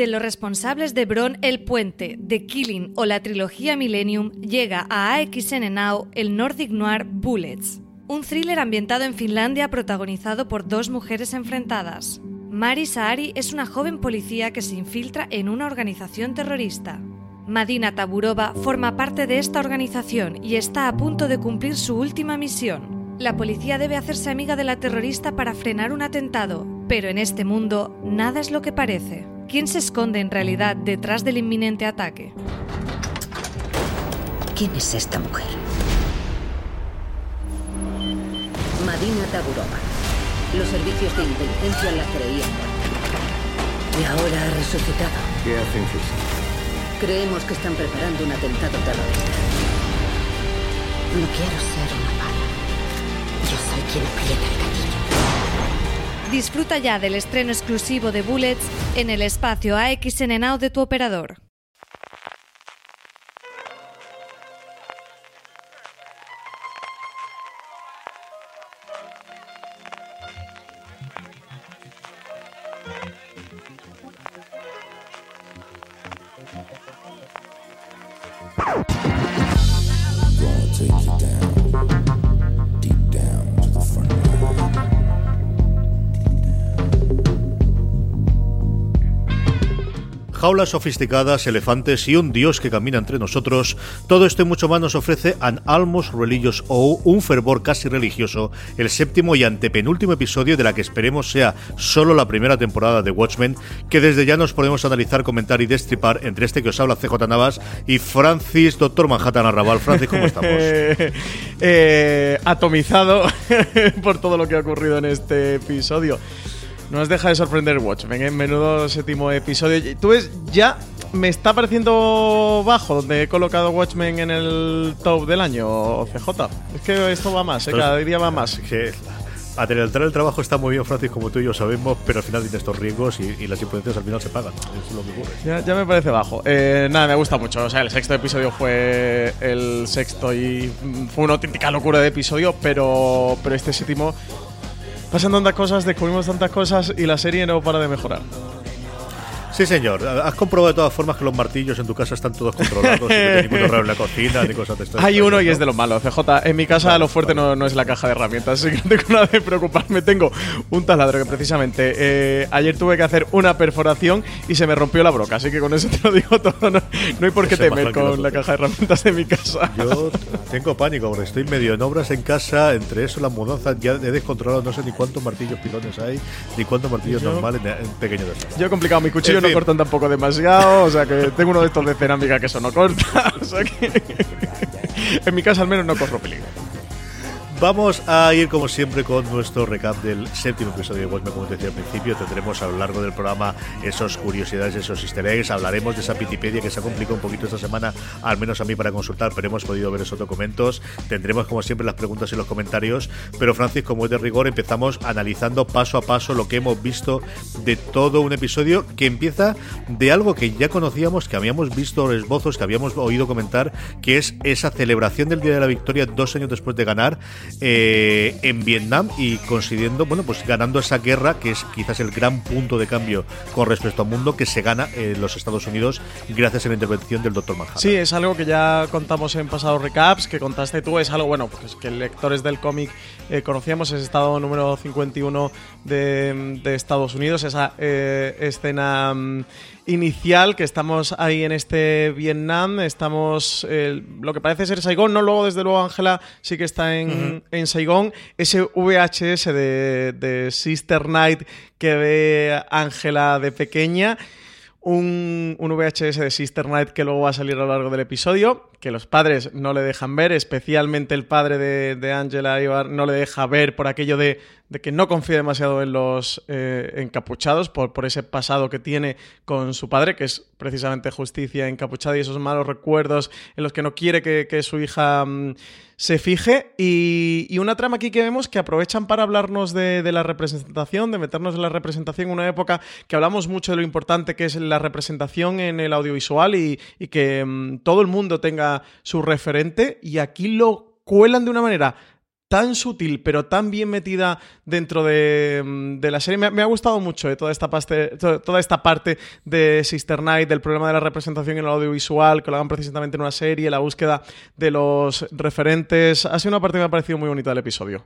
De los responsables de Bron El Puente, The Killing o la trilogía Millennium, llega a AXN Now el Nordic Noir Bullets, un thriller ambientado en Finlandia protagonizado por dos mujeres enfrentadas. Mari Saari es una joven policía que se infiltra en una organización terrorista. Madina Taburova forma parte de esta organización y está a punto de cumplir su última misión. La policía debe hacerse amiga de la terrorista para frenar un atentado, pero en este mundo nada es lo que parece. ¿Quién se esconde en realidad detrás del inminente ataque? ¿Quién es esta mujer? Madina Taburova. Los servicios de inteligencia la creían Y ahora ha resucitado. ¿Qué hacen física? Creemos que están preparando un atentado terrorista. No quiero ser una bala. Yo soy quien aprieta el gatillo. Disfruta ya del estreno exclusivo de Bullets en el espacio AXN Now de tu operador. Jaulas sofisticadas, elefantes y un dios que camina entre nosotros, todo esto y mucho más nos ofrece An Almost Religious O, un fervor casi religioso, el séptimo y antepenúltimo episodio de la que esperemos sea solo la primera temporada de Watchmen, que desde ya nos podemos analizar, comentar y destripar entre este que os habla CJ Navas y Francis, Doctor Manhattan Arrabal. Francis, ¿cómo estamos? Eh, atomizado por todo lo que ha ocurrido en este episodio. No nos deja de sorprender Watchmen, en menudo séptimo episodio. Tú ves, ya me está pareciendo bajo donde he colocado Watchmen en el top del año, CJ. Es que esto va más, ¿eh? cada día va más. que adelantar el trabajo está muy bien, Francis, como tú y yo sabemos, pero al final tiene estos riesgos y, y las imprudencias al final se pagan. Eso es lo que ocurre. Ya, ya me parece bajo. Eh, nada, me gusta mucho. O sea, el sexto episodio fue el sexto y fue una auténtica locura de episodio, pero, pero este séptimo pasan tantas cosas, descubrimos tantas cosas y la serie no para de mejorar. Sí, señor. Has comprobado de todas formas que los martillos en tu casa están todos controlados, y no hay ningún error en la cocina, ni cosas de estas. Hay uno y es de los malos. CJ, en mi casa lo fuerte no, no es la caja de herramientas, así que no tengo nada de preocuparme. Tengo un taladro que precisamente eh, ayer tuve que hacer una perforación y se me rompió la broca, así que con eso te lo digo todo. No, no hay por qué temer con la caja de herramientas de mi casa. Yo tengo pánico porque estoy medio en obras en casa, entre eso las mudanzas, ya he descontrolado, no sé ni cuántos martillos pilones hay, ni cuántos martillos Yo- normales en, en pequeño desastre. Yo he complicado, mi cuchillo No cortan tampoco demasiado, o sea que tengo uno de estos de cerámica que eso no corta, o sea que en mi casa al menos no corro peligro. Vamos a ir como siempre con nuestro recap del séptimo episodio de Watchmen, como te decía al principio. Tendremos a lo largo del programa esos curiosidades, esos easter eggs. Hablaremos de esa Wikipedia que se ha complicado un poquito esta semana, al menos a mí para consultar, pero hemos podido ver esos documentos. Tendremos como siempre las preguntas y los comentarios. Pero Francis, como es de rigor, empezamos analizando paso a paso lo que hemos visto de todo un episodio que empieza de algo que ya conocíamos, que habíamos visto esbozos, que habíamos oído comentar, que es esa celebración del Día de la Victoria dos años después de ganar eh, en Vietnam y consiguiendo, bueno, pues ganando esa guerra que es quizás el gran punto de cambio con respecto al mundo que se gana en los Estados Unidos gracias a la intervención del Dr. Manhattan. Sí, es algo que ya contamos en pasados recaps, que contaste tú, es algo, bueno, pues que lectores del cómic eh, conocíamos, es estado número 51 de, de Estados Unidos, esa eh, escena mm, inicial que estamos ahí en este Vietnam, estamos eh, lo que parece ser Saigón, no luego desde luego Ángela sí que está en, en Saigón, ese VHS de, de Sister Night que ve Ángela de pequeña un, un VHS de Sister Night que luego va a salir a lo largo del episodio. Que los padres no le dejan ver, especialmente el padre de, de Angela Ibar no le deja ver por aquello de, que no confía demasiado en los eh, encapuchados, por, por ese pasado que tiene con su padre, que es precisamente justicia encapuchada y esos malos recuerdos en los que no quiere que, su hija mm, se fije. Y, una trama aquí que vemos que aprovechan para hablarnos de, la representación, de meternos en la representación en una época que hablamos mucho de lo importante que es la representación en el audiovisual y, y que mm, todo el mundo tenga su referente. Y aquí lo cuelan de una manera tan sutil, pero tan bien metida dentro de, de la serie. Me, ha gustado mucho eh, toda, esta parte, toda esta parte de Sister Night, del problema de la representación en el audiovisual, que lo hagan precisamente en una serie, la búsqueda de los referentes. Ha sido una parte que me ha parecido muy bonita del episodio.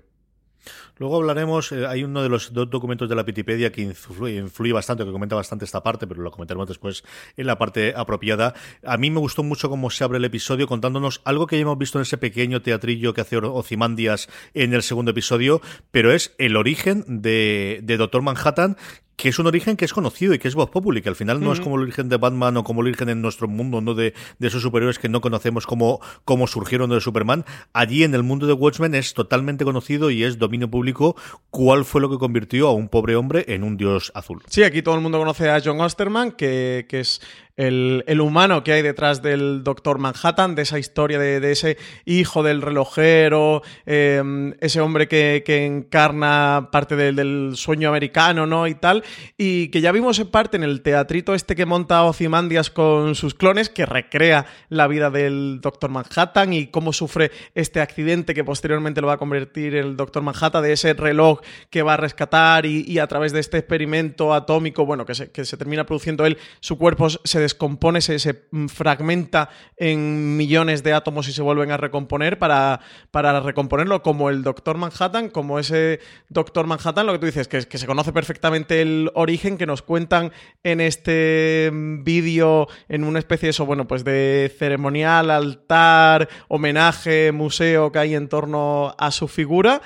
Luego hablaremos, eh, hay uno de los dos documentos de la Wikipedia que influye, influye, bastante, que comenta bastante esta parte, pero lo comentaremos después en la parte apropiada. A mí me gustó mucho cómo se abre el episodio contándonos algo que ya hemos visto en ese pequeño teatrillo que hace Ozymandias en el segundo episodio, pero es el origen de, de Doctor Manhattan, que es un origen que es conocido y que es voz populi, que al final no es como el origen de Batman o como el origen en nuestro mundo, no de, de esos superiores que no conocemos cómo, cómo surgieron de Superman. Allí en el mundo de Watchmen es totalmente conocido y es dominio público cuál fue lo que convirtió a un pobre hombre en un dios azul. Sí, aquí todo el mundo conoce a John Osterman, que, que es el, humano que hay detrás del Doctor Manhattan, de esa historia de, ese hijo del relojero, eh, ese hombre que, encarna parte de, del sueño americano, ¿no? Y tal, y que ya vimos en parte en el teatrito este que monta Ozymandias con sus clones, que recrea la vida del Doctor Manhattan y cómo sufre este accidente que posteriormente lo va a convertir el Doctor Manhattan, de ese reloj que va a rescatar y, y a través de este experimento atómico, bueno, que se, que se termina produciendo él, su cuerpo se descompone, se, fragmenta en millones de átomos y se vuelven a recomponer para, para recomponerlo como el Doctor Manhattan, como ese Doctor Manhattan, lo que tú dices, que, que se conoce perfectamente el origen que nos cuentan en este vídeo, en una especie de eso, bueno, pues de ceremonial, altar, homenaje, museo que hay en torno a su figura.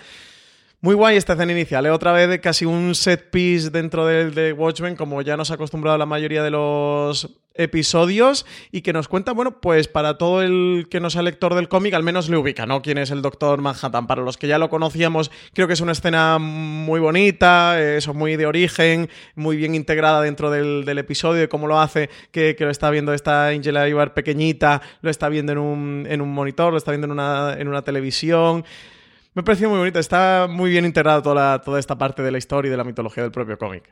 Muy guay esta escena inicial, ¿eh? otra vez de casi un set piece dentro de, de, Watchmen, como ya nos ha acostumbrado la mayoría de los episodios, y que nos cuenta, bueno, pues para todo el que no sea lector del cómic, al menos le ubica, ¿no? Quién es el Doctor Manhattan. Para los que ya lo conocíamos, creo que es una escena muy bonita, eso muy de origen, muy bien integrada dentro del, episodio, y cómo lo hace, que, que, lo está viendo esta Angela Ibar pequeñita, lo está viendo en un, en un monitor, lo está viendo en una, en una televisión. Me pareció muy bonito, está muy bien integrada toda, toda esta parte de la historia y de la mitología del propio cómic.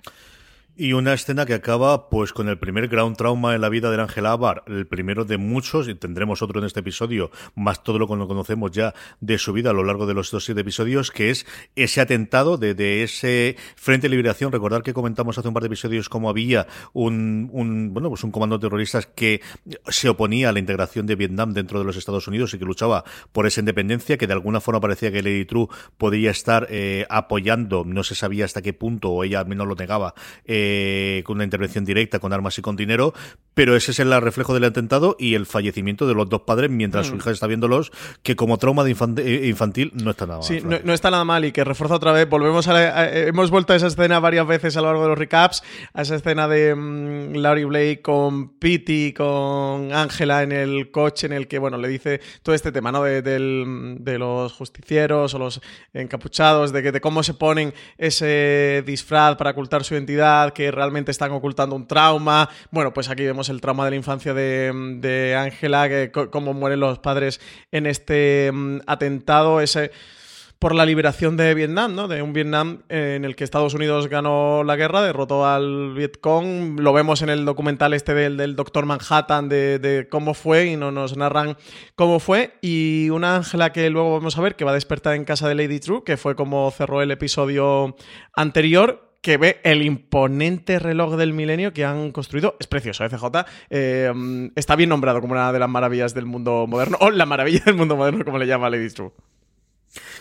Y una escena que acaba pues con el primer ground trauma en la vida de Ángel Abar, el primero de muchos, y tendremos otro en este episodio, más todo lo que no conocemos ya de su vida a lo largo de los dos siete episodios, que es ese atentado de, de, ese Frente de Liberación. Recordar que comentamos hace un par de episodios cómo había un, un, bueno, pues un comando terrorista que se oponía a la integración de Vietnam dentro de los Estados Unidos y que luchaba por esa independencia, que de alguna forma parecía que Lady True podía estar eh, apoyando, no se sabía hasta qué punto, o ella al menos lo negaba, eh, eh, con una intervención directa con armas y con dinero, pero ese es el reflejo del atentado y el fallecimiento de los dos padres mientras mm. su hija está viéndolos, que como trauma de infant infantil no está nada mal. Sí, no, no, está nada mal y que refuerza otra vez, volvemos a, la, a, hemos vuelto a esa escena varias veces a lo largo de los recaps, a esa escena de um, Laurie Blake con Pity, con Ángela en el coche en el que, bueno, le dice todo este tema, ¿no? De, de, de los justicieros o los encapuchados, de, que, de cómo se ponen ese disfraz para ocultar su identidad, que realmente están ocultando un trauma. Bueno, pues aquí vemos el trauma de la infancia de Ángela, que cómo mueren los padres en este um, atentado, ese por la liberación de Vietnam, ¿no? De un Vietnam en el que Estados Unidos ganó la guerra, derrotó al Vietcong. Lo vemos en el documental este del, del Doctor Manhattan de, de, cómo fue y no nos narran cómo fue. Y una Ángela que luego vamos a ver que va a despertar en casa de Lady True, que fue como cerró el episodio anterior que ve el imponente reloj del milenio que han construido. Es precioso. ¿eh, eh, está bien nombrado como una de las maravillas del mundo moderno, o la maravilla del mundo moderno, como le llama Lady True.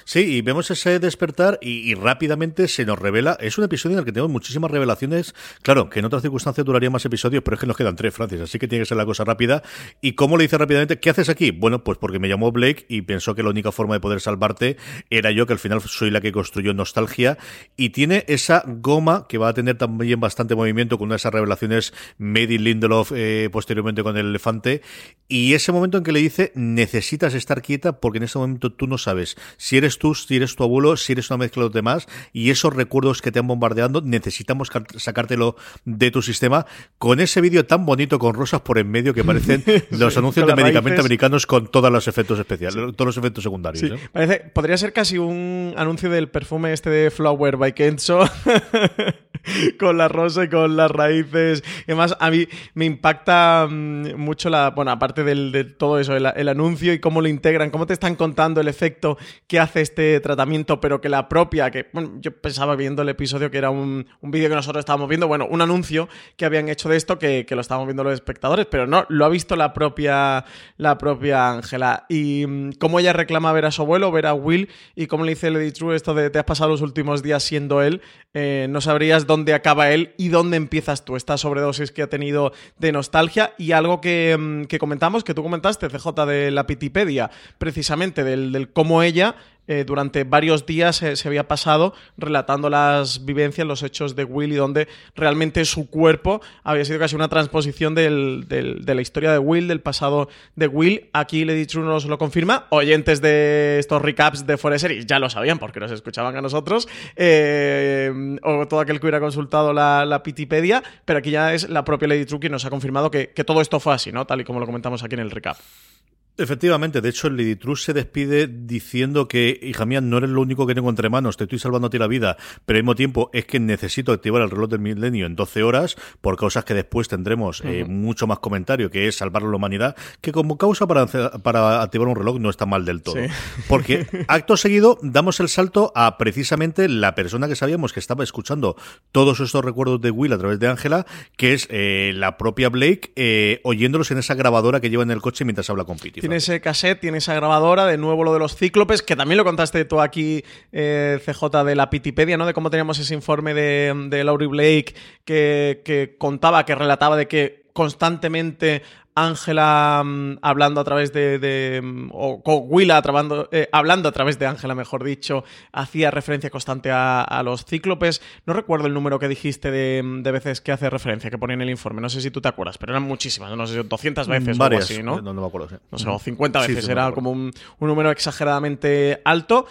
Sí, y vemos ese despertar y, rápidamente se nos revela. Es un episodio en el que tenemos muchísimas revelaciones. Claro, que en otras circunstancias duraría más episodios, pero es que nos quedan tres, Francis, así que tiene que ser la cosa rápida. ¿Y cómo le dice rápidamente? ¿Qué haces aquí? Bueno, pues porque me llamó Blake y pensó que la única forma de poder salvarte era yo, que al final soy la que construyó Nostalgia. Y tiene esa goma que va a tener también bastante movimiento con una de esas revelaciones Made in Lindelof eh, posteriormente con el elefante. Y ese momento en que le dice, necesitas estar quieta porque en ese momento tú no sabes si eres tú, si eres tu abuelo, si eres una mezcla de los demás, y esos recuerdos que te han bombardeando, necesitamos sacártelo de tu sistema. Con ese vídeo tan bonito con rosas por en medio que parecen los anuncios de medicamentos americanos con todos los efectos especiales, todos los efectos secundarios. ¿eh? Parece, podría ser casi un anuncio del perfume este de Flower by Kenzo. con la rosa y con las raíces. Y además, a mí me impacta mm, mucho la. Bueno, aparte del, de todo eso, el, anuncio y cómo lo integran, cómo te están contando el efecto que hace este tratamiento, pero que la propia. que bueno, Yo pensaba viendo el episodio que era un, un vídeo que nosotros estábamos viendo, bueno, un anuncio que habían hecho de esto que, que lo estábamos viendo los espectadores, pero no, lo ha visto la propia la propia Ángela. Y mm, cómo ella reclama ver a su abuelo, ver a Will, y cómo le dice Lady True esto de te has pasado los últimos días siendo él, eh, no sabrías dónde acaba él y dónde empiezas tú. Esta sobredosis que ha tenido de nostalgia y algo que, mm, que comentamos, que tú comentaste, CJ, de la Pitipedia, precisamente del, del cómo ella eh, durante varios días se había pasado relatando las vivencias, los hechos de Will y donde realmente su cuerpo había sido casi una transposición del, de la historia de Will, del pasado de Will. Aquí Lady True nos lo confirma. Oyentes de estos recaps de Forest Series ya lo sabían porque nos escuchaban a nosotros, eh, o todo aquel que hubiera consultado la, la Pitipedia, pero aquí ya es la propia Lady True quien nos ha confirmado que, que todo esto fue así, ¿no? Tal y como lo comentamos aquí en el recap. Efectivamente, de hecho, el Lady True se despide diciendo que, hija mía, no eres lo único que tengo entre manos, te estoy salvando a ti la vida, pero al mismo tiempo es que necesito activar el reloj del milenio en 12 horas por causas que después tendremos eh, mucho más comentario, que es salvar a la humanidad, que como causa para, para activar un reloj no está mal del todo. Porque acto seguido damos el salto a precisamente la persona que sabíamos que estaba escuchando todos estos recuerdos de Will a través de Ángela, que es eh, la propia Blake, eh, oyéndolos en esa grabadora que lleva en el coche mientras habla con Pity tiene ese cassette, tiene esa grabadora, de nuevo lo de los cíclopes, que también lo contaste tú aquí, eh, CJ, de la Pitipedia, ¿no? De cómo teníamos ese informe de, de Laurie Blake que, que contaba, que relataba de que constantemente Ángela mm, hablando a través de, mm, o con Willa eh, hablando a través de Ángela, mejor dicho, hacía referencia constante a, los cíclopes. No recuerdo el número que dijiste de, mm, veces que hace referencia, que ponía en el informe. No sé si tú te acuerdas, pero eran muchísimas, no sé, 200 veces o algo así, ¿no? No, me acuerdo, No sé, o 50 veces, era como un, número exageradamente alto,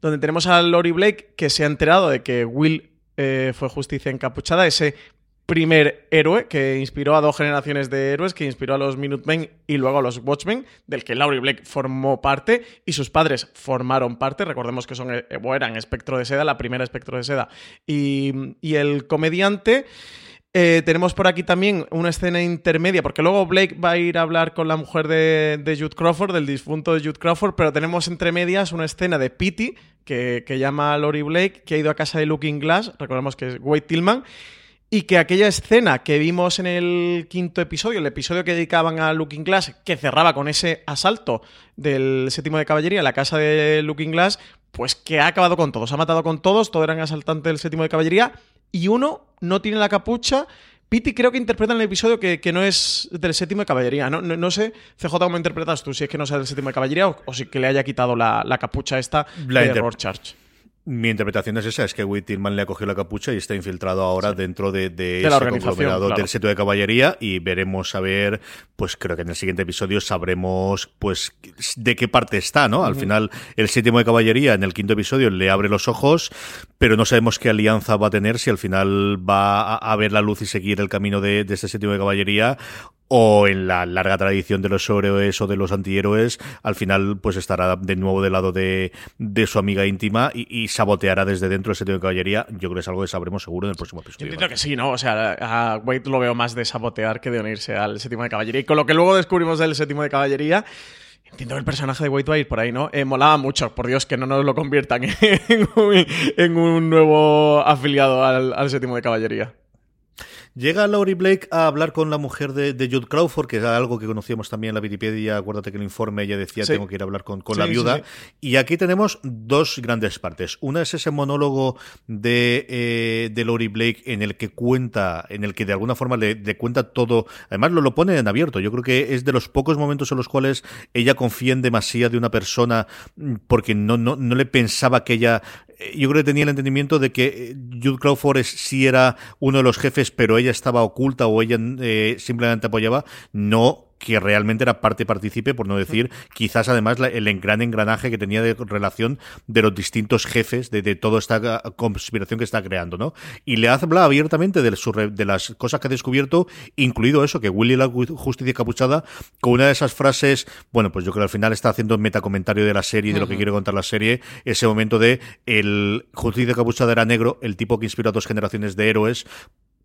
donde tenemos a Lori Blake que se ha enterado de que Will eh, fue justicia encapuchada, ese primer héroe que inspiró a dos generaciones de héroes, que inspiró a los Minutemen y luego a los Watchmen, del que Laurie Blake formó parte y sus padres formaron parte. Recordemos que son, eh, eran Espectro de Seda, la primera Espectro de Seda, y, el comediante. Eh, tenemos por aquí también una escena intermedia, porque luego Blake va a ir a hablar con la mujer de, de Jude Crawford, del difunto de Jude Crawford, pero tenemos entre medias una escena de Pity, que, que llama a Laurie Blake, que ha ido a casa de Looking Glass, recordemos que es Wade Tillman, y que aquella escena que vimos en el quinto episodio, el episodio que dedicaban a Looking Glass, que cerraba con ese asalto del séptimo de caballería en la casa de Looking Glass, pues que ha acabado con todos, ha matado con todos, todos eran asaltantes del séptimo de caballería, y uno no tiene la capucha. Piti creo que interpreta en el episodio que, no es del séptimo de caballería. No, no, sé, CJ, cómo interpretas tú, si es que no sea del séptimo de caballería o, si que le haya quitado la, capucha esta de Rorschach. Mi interpretación es esa, es que Tillman le ha cogido la capucha y está infiltrado ahora dentro de, de, ese conglomerado del seto de caballería y veremos a ver, pues creo que en el siguiente episodio sabremos pues de qué parte está, ¿no? Al final el séptimo de caballería en el quinto episodio le abre los ojos, pero no sabemos qué alianza va a tener, si al final va a, ver la luz y seguir el camino de, de este séptimo de caballería o en la larga tradición de los sobrehéroes o de los antihéroes, al final pues estará de nuevo del lado de, de su amiga íntima y, saboteará desde dentro el séptimo de caballería. Yo creo que es algo que sabremos seguro en el próximo episodio. Yo entiendo que sí, ¿no? O sea, a Wade lo veo más de sabotear que de unirse al séptimo de caballería. Y con lo que luego descubrimos del séptimo de caballería, Entiendo que el personaje de Wade va a ir por ahí, ¿no? Eh, molaba mucho, por Dios, que no nos lo conviertan en un, nuevo afiliado al, al séptimo de caballería. Llega Laurie Blake a hablar con la mujer de, de Jude Crawford, que es algo que conocíamos también en la Wikipedia. Acuérdate que el informe ella decía Sí. tengo que ir a hablar con, con Sí, la viuda. sí. Y aquí tenemos dos grandes partes. Una es ese monólogo de, eh, de Laurie Blake en el que cuenta, en el que de alguna forma le, le cuenta todo. Además, lo, lo pone en abierto. Yo creo que es de los pocos momentos en los cuales ella confía en demasía de una persona mm, porque no, no, no le pensaba que ella. Yo creo que tenía el entendimiento de que eh, Jude Crawford sí era uno de los jefes, pero ella estaba oculta o ella eh, simplemente apoyaba. No que realmente era parte partícipe, por no decir, quizás además la- el gran engranaje que tenía de relación de los distintos jefes de, de toda esta conspiración que está creando, ¿no? Y le habla abiertamente de, su de las cosas que ha descubierto, incluido eso, que Willy la ju- justicia capuchada, con una de esas frases, bueno, pues yo creo que al final está haciendo un metacomentario de la serie y de lo que quiere contar la serie, ese momento de el justicia capuchada era negro, el tipo que inspiró a dos generaciones de héroes,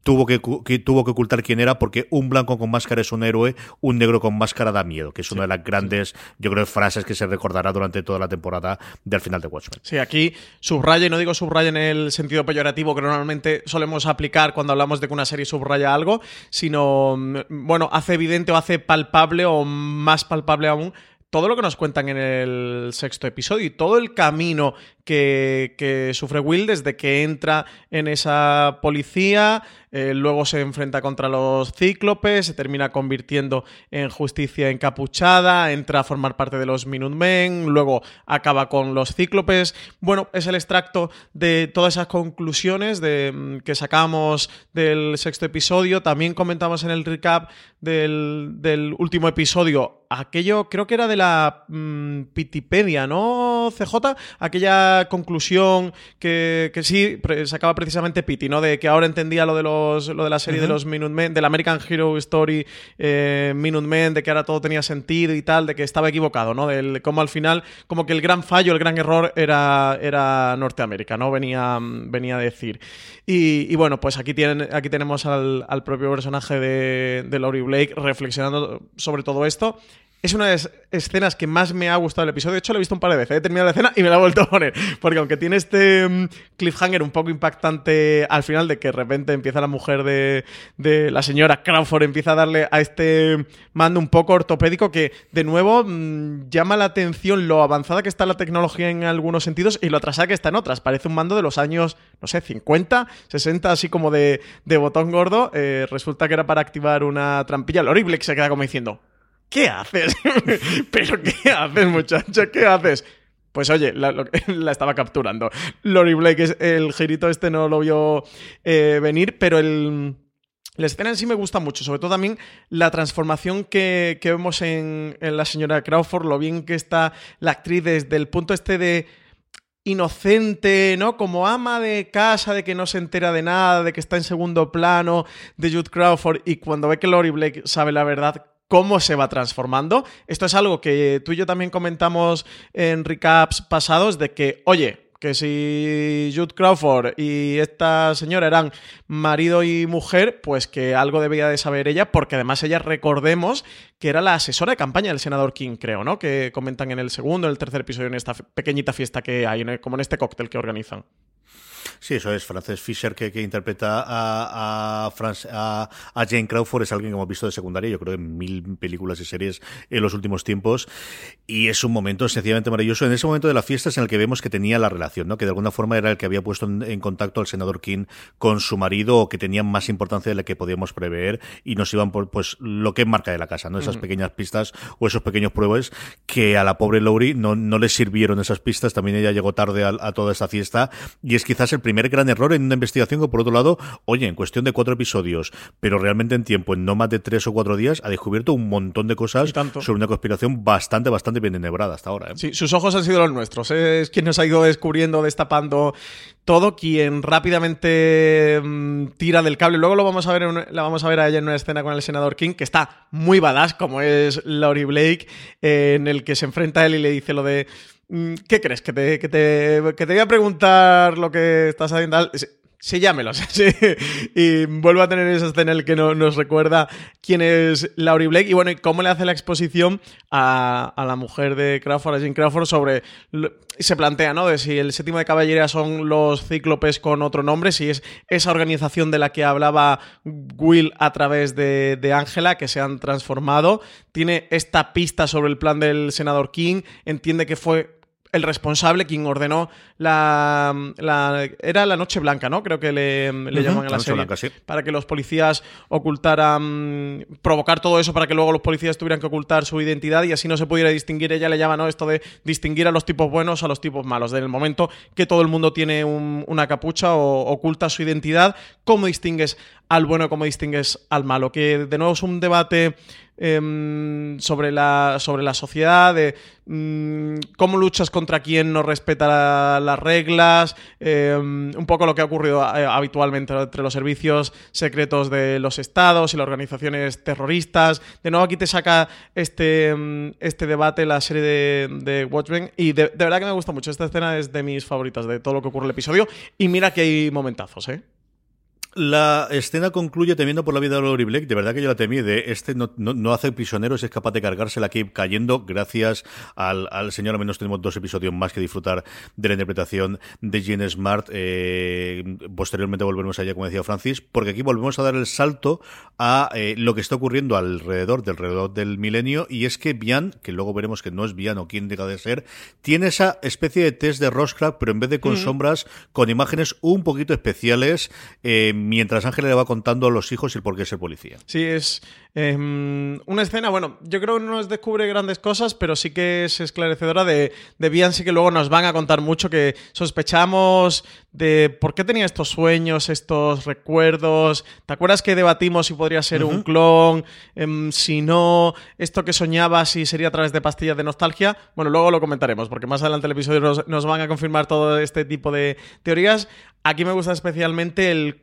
tuvo que, tuvo que ocultar quién era porque un blanco con máscara es un héroe, un negro con máscara da miedo, que es una de las grandes, yo creo, frases que se recordará durante toda la temporada del final de Watchmen. Sí, aquí subraya, y no digo subraya en el sentido peyorativo que normalmente solemos aplicar cuando hablamos de que una serie subraya algo, sino, mm, bueno, hace evidente o hace palpable o más palpable aún todo lo que nos cuentan en el sexto episodio y todo el camino que, sufre Will desde que entra en esa policía, eh, luego se enfrenta contra los cíclopes, se termina convirtiendo en justicia encapuchada, entra a formar parte de los Minutemen, luego acaba con los cíclopes. Bueno, es el extracto de todas esas conclusiones mm, que sacamos del sexto episodio. También comentamos en el recap del, del último episodio aquello, creo que era de la mm, Pitipedia, ¿no, CJ? Aquella conclusión que, que sí sacaba precisamente Piti, ¿no? De que ahora entendía lo de los lo de la serie de los Minutemen, del American Hero Story eh, Minutemen, de que ahora todo tenía sentido y tal, de que estaba equivocado, ¿no? Del cómo al final, como que el gran fallo, el gran error era, era Norteamérica, ¿no? Venía, venía a decir. Y, y bueno, pues aquí, tienen, aquí tenemos al, al propio personaje de, de Laurie Blake reflexionando sobre todo esto. Es una de las escenas que más me ha gustado el episodio. De hecho, lo he visto un par de veces. He terminado la escena y me la he vuelto a poner. Porque aunque tiene este mm, cliffhanger un poco impactante al final, de que de repente empieza la mujer de, de la señora Crawford, empieza a darle a este mando un poco ortopédico que, de nuevo, mm, llama la atención lo avanzada que está la tecnología en algunos sentidos y lo atrasada que está en otras. Parece un mando de los años, no sé, 50, 60, así como de, de botón gordo. Eh, resulta que era para activar una trampilla. Lo horrible que se queda como diciendo. ¿Qué haces? ¿Pero qué haces, muchacho? ¿Qué haces? Pues oye, la, estaba capturando. Lori Blake, el girito este no lo vio eh, venir, pero el, la escena en sí me gusta mucho, sobre todo también la transformación que, vemos en, en la señora Crawford, lo bien que está la actriz desde el punto este de inocente, ¿no? Como ama de casa, de que no se entera de nada, de que está en segundo plano, de Jude Crawford, y cuando ve que Lori Blake sabe la verdad, cómo se va transformando. Esto es algo que tú y yo también comentamos en recaps pasados, de que, oye, que si Jude Crawford y esta señora eran marido y mujer, pues que algo debía de saber ella, porque además ella, recordemos, que era la asesora de campaña del senador King, creo, ¿no? Que comentan en el segundo, en el tercer episodio, en esta pequeñita fiesta que hay, como en este cóctel que organizan. Sí, eso es. Frances Fisher, que, que interpreta a, a, Franz- a, a Jane Crawford, es alguien que hemos visto de secundaria, yo creo, en mil películas y series en los últimos tiempos. Y es un momento sencillamente maravilloso. En ese momento de la fiesta es en el que vemos que tenía la relación, ¿no? Que de alguna forma era el que había puesto en, en contacto al senador King con su marido o que tenía más importancia de la que podíamos prever y nos iban por, pues, lo que es marca de la casa, ¿no? Esas pequeñas pistas o esos pequeños pruebas que a la pobre Laurie no, no le sirvieron esas pistas. También ella llegó tarde a, a toda esta fiesta y es quizás el primer gran error en una investigación que, por otro lado, oye, en cuestión de cuatro episodios, pero realmente en tiempo, en no más de tres o cuatro días, ha descubierto un montón de cosas sobre una conspiración bastante, bastante bien enhebrada hasta ahora. ¿eh? Sí, sus ojos han sido los nuestros. ¿eh? Es quien nos ha ido descubriendo, destapando todo, quien rápidamente mm, tira del cable. Luego lo vamos a ver en la vamos a ver a ella en una escena con el senador King, que está muy badass, como es Laurie Blake, eh, en el que se enfrenta a él y le dice lo de. Mm, ¿Qué crees? ¿Que te, que, te, que te voy a preguntar lo que estás haciendo? tal?". Sí, llámelo. Sí. Y vuelvo a tener esa escena en la que no, nos recuerda quién es Laurie Blake y bueno, y cómo le hace la exposición a, a la mujer de Crawford, a Jane Crawford, sobre. Se plantea, ¿no? De si el séptimo de caballería son los cíclopes con otro nombre, si es esa organización de la que hablaba Will a través de Ángela, que se han transformado. Tiene esta pista sobre el plan del senador King, entiende que fue el responsable quien ordenó la, era la Noche Blanca, ¿no? Creo que le, llaman a la, serie. Para que los policías ocultaran, provocar todo eso para que luego los policías tuvieran que ocultar su identidad y así no se pudiera distinguir. Ella le llama, ¿no? Esto de distinguir a los tipos buenos a los tipos malos. En el momento que todo el mundo tiene una capucha o oculta su identidad, ¿cómo distingues al bueno, cómo distingues al malo? Que de nuevo es un debate Em, sobre, la, sobre la sociedad, de mm, cómo luchas contra quien no respeta las reglas, em, un poco lo que ha ocurrido eh, habitualmente entre los servicios secretos de los estados y las organizaciones terroristas. De nuevo aquí te saca este, em, este debate la serie de, de Watchmen y de, de verdad que me gusta mucho. Esta escena es de mis favoritas de todo lo que ocurre en el episodio y mira que hay momentazos, ¿eh? La escena concluye temiendo por la vida de Lori Blake. De verdad que yo la temí. De este no, no, hace prisioneros, es capaz de cargársela aquí cayendo. Gracias al, al, señor. Al menos tenemos dos episodios más que disfrutar de la interpretación de Jean Smart. Eh, posteriormente volveremos allá, como decía Francis, porque aquí volvemos a dar el salto a eh, lo que está ocurriendo alrededor del alrededor del milenio. Y es que Bian, que luego veremos que no es Bian o quién deja de ser, tiene esa especie de test de Roscraft, pero en vez de con sombras, con imágenes un poquito especiales. Eh, mientras Ángel le va contando a los hijos el por qué es el policía. Sí, es em, una escena, bueno, yo creo que no nos descubre grandes cosas, pero sí que es esclarecedora de, de Bian, sí que luego nos van a contar mucho que sospechamos de por qué tenía estos sueños, estos recuerdos. ¿Te acuerdas que debatimos si podría ser un clon? Em, si no, esto que soñaba, si sería a través de pastillas de nostalgia. Bueno, luego lo comentaremos, porque más adelante el episodio nos, nos van a confirmar todo este tipo de teorías. Aquí me gusta especialmente el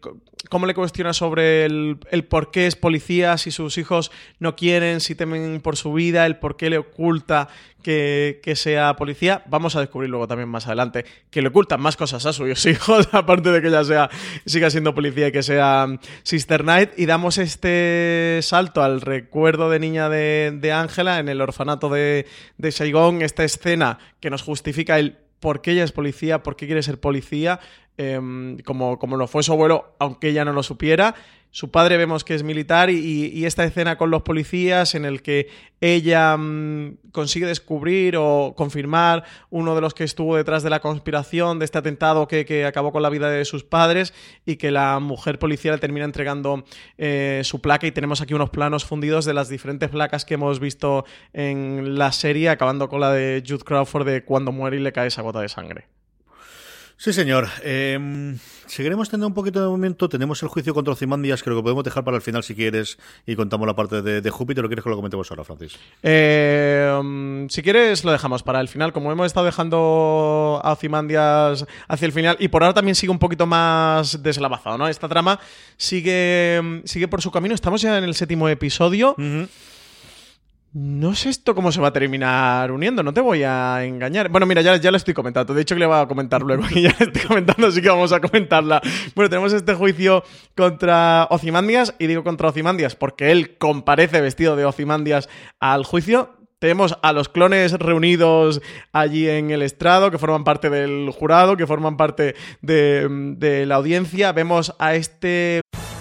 cómo le cuestiona sobre el, por qué es policía, si sus hijos no quieren, si temen por su vida, el por qué le oculta que, sea policía. Vamos a descubrir luego también más adelante que le ocultan más cosas a sus hijos, aparte de que ella sea, siga siendo policía y que sea Sister Knight. Y damos este salto al recuerdo de niña de Ángela en el orfanato de, de Saigon, esta escena que nos justifica el por qué ella es policía, por qué quiere ser policía, Em, como, como lo fue su abuelo, aunque ella no lo supiera. Su padre vemos que es militar y, esta escena con los policías en el que ella mm, consigue descubrir o confirmar uno de los que estuvo detrás de la conspiración de este atentado que, acabó con la vida de sus padres y que la mujer policía le termina entregando eh, su placa y tenemos aquí unos planos fundidos de las diferentes placas que hemos visto en la serie, acabando con la de Jude Crawford de cuando muere y le cae esa gota de sangre. Sí, señor. Eh, seguiremos teniendo un poquito de momento. Tenemos el juicio contra Ozymandias, creo que podemos dejar para el final si quieres y contamos la parte de, Júpiter. ¿O quieres que lo comentemos ahora, Francis? Eh, si quieres, lo dejamos para el final. Como hemos estado dejando a Ozymandias hacia el final y por ahora también sigue un poquito más deslavazado, ¿no? Esta trama sigue, sigue por su camino. Estamos ya en el séptimo episodio. No sé esto cómo se va a terminar uniendo, no te voy a engañar. Bueno, mira, ya, ya lo estoy comentando. De hecho, que le voy a comentar luego. Y ya le estoy comentando, así que vamos a comentarla. Bueno, tenemos este juicio contra Ocimandias. Y digo contra Ocimandias porque él comparece vestido de Ocimandias al juicio. Tenemos a los clones reunidos allí en el estrado, que forman parte del jurado, que forman parte de la audiencia. Vemos a este.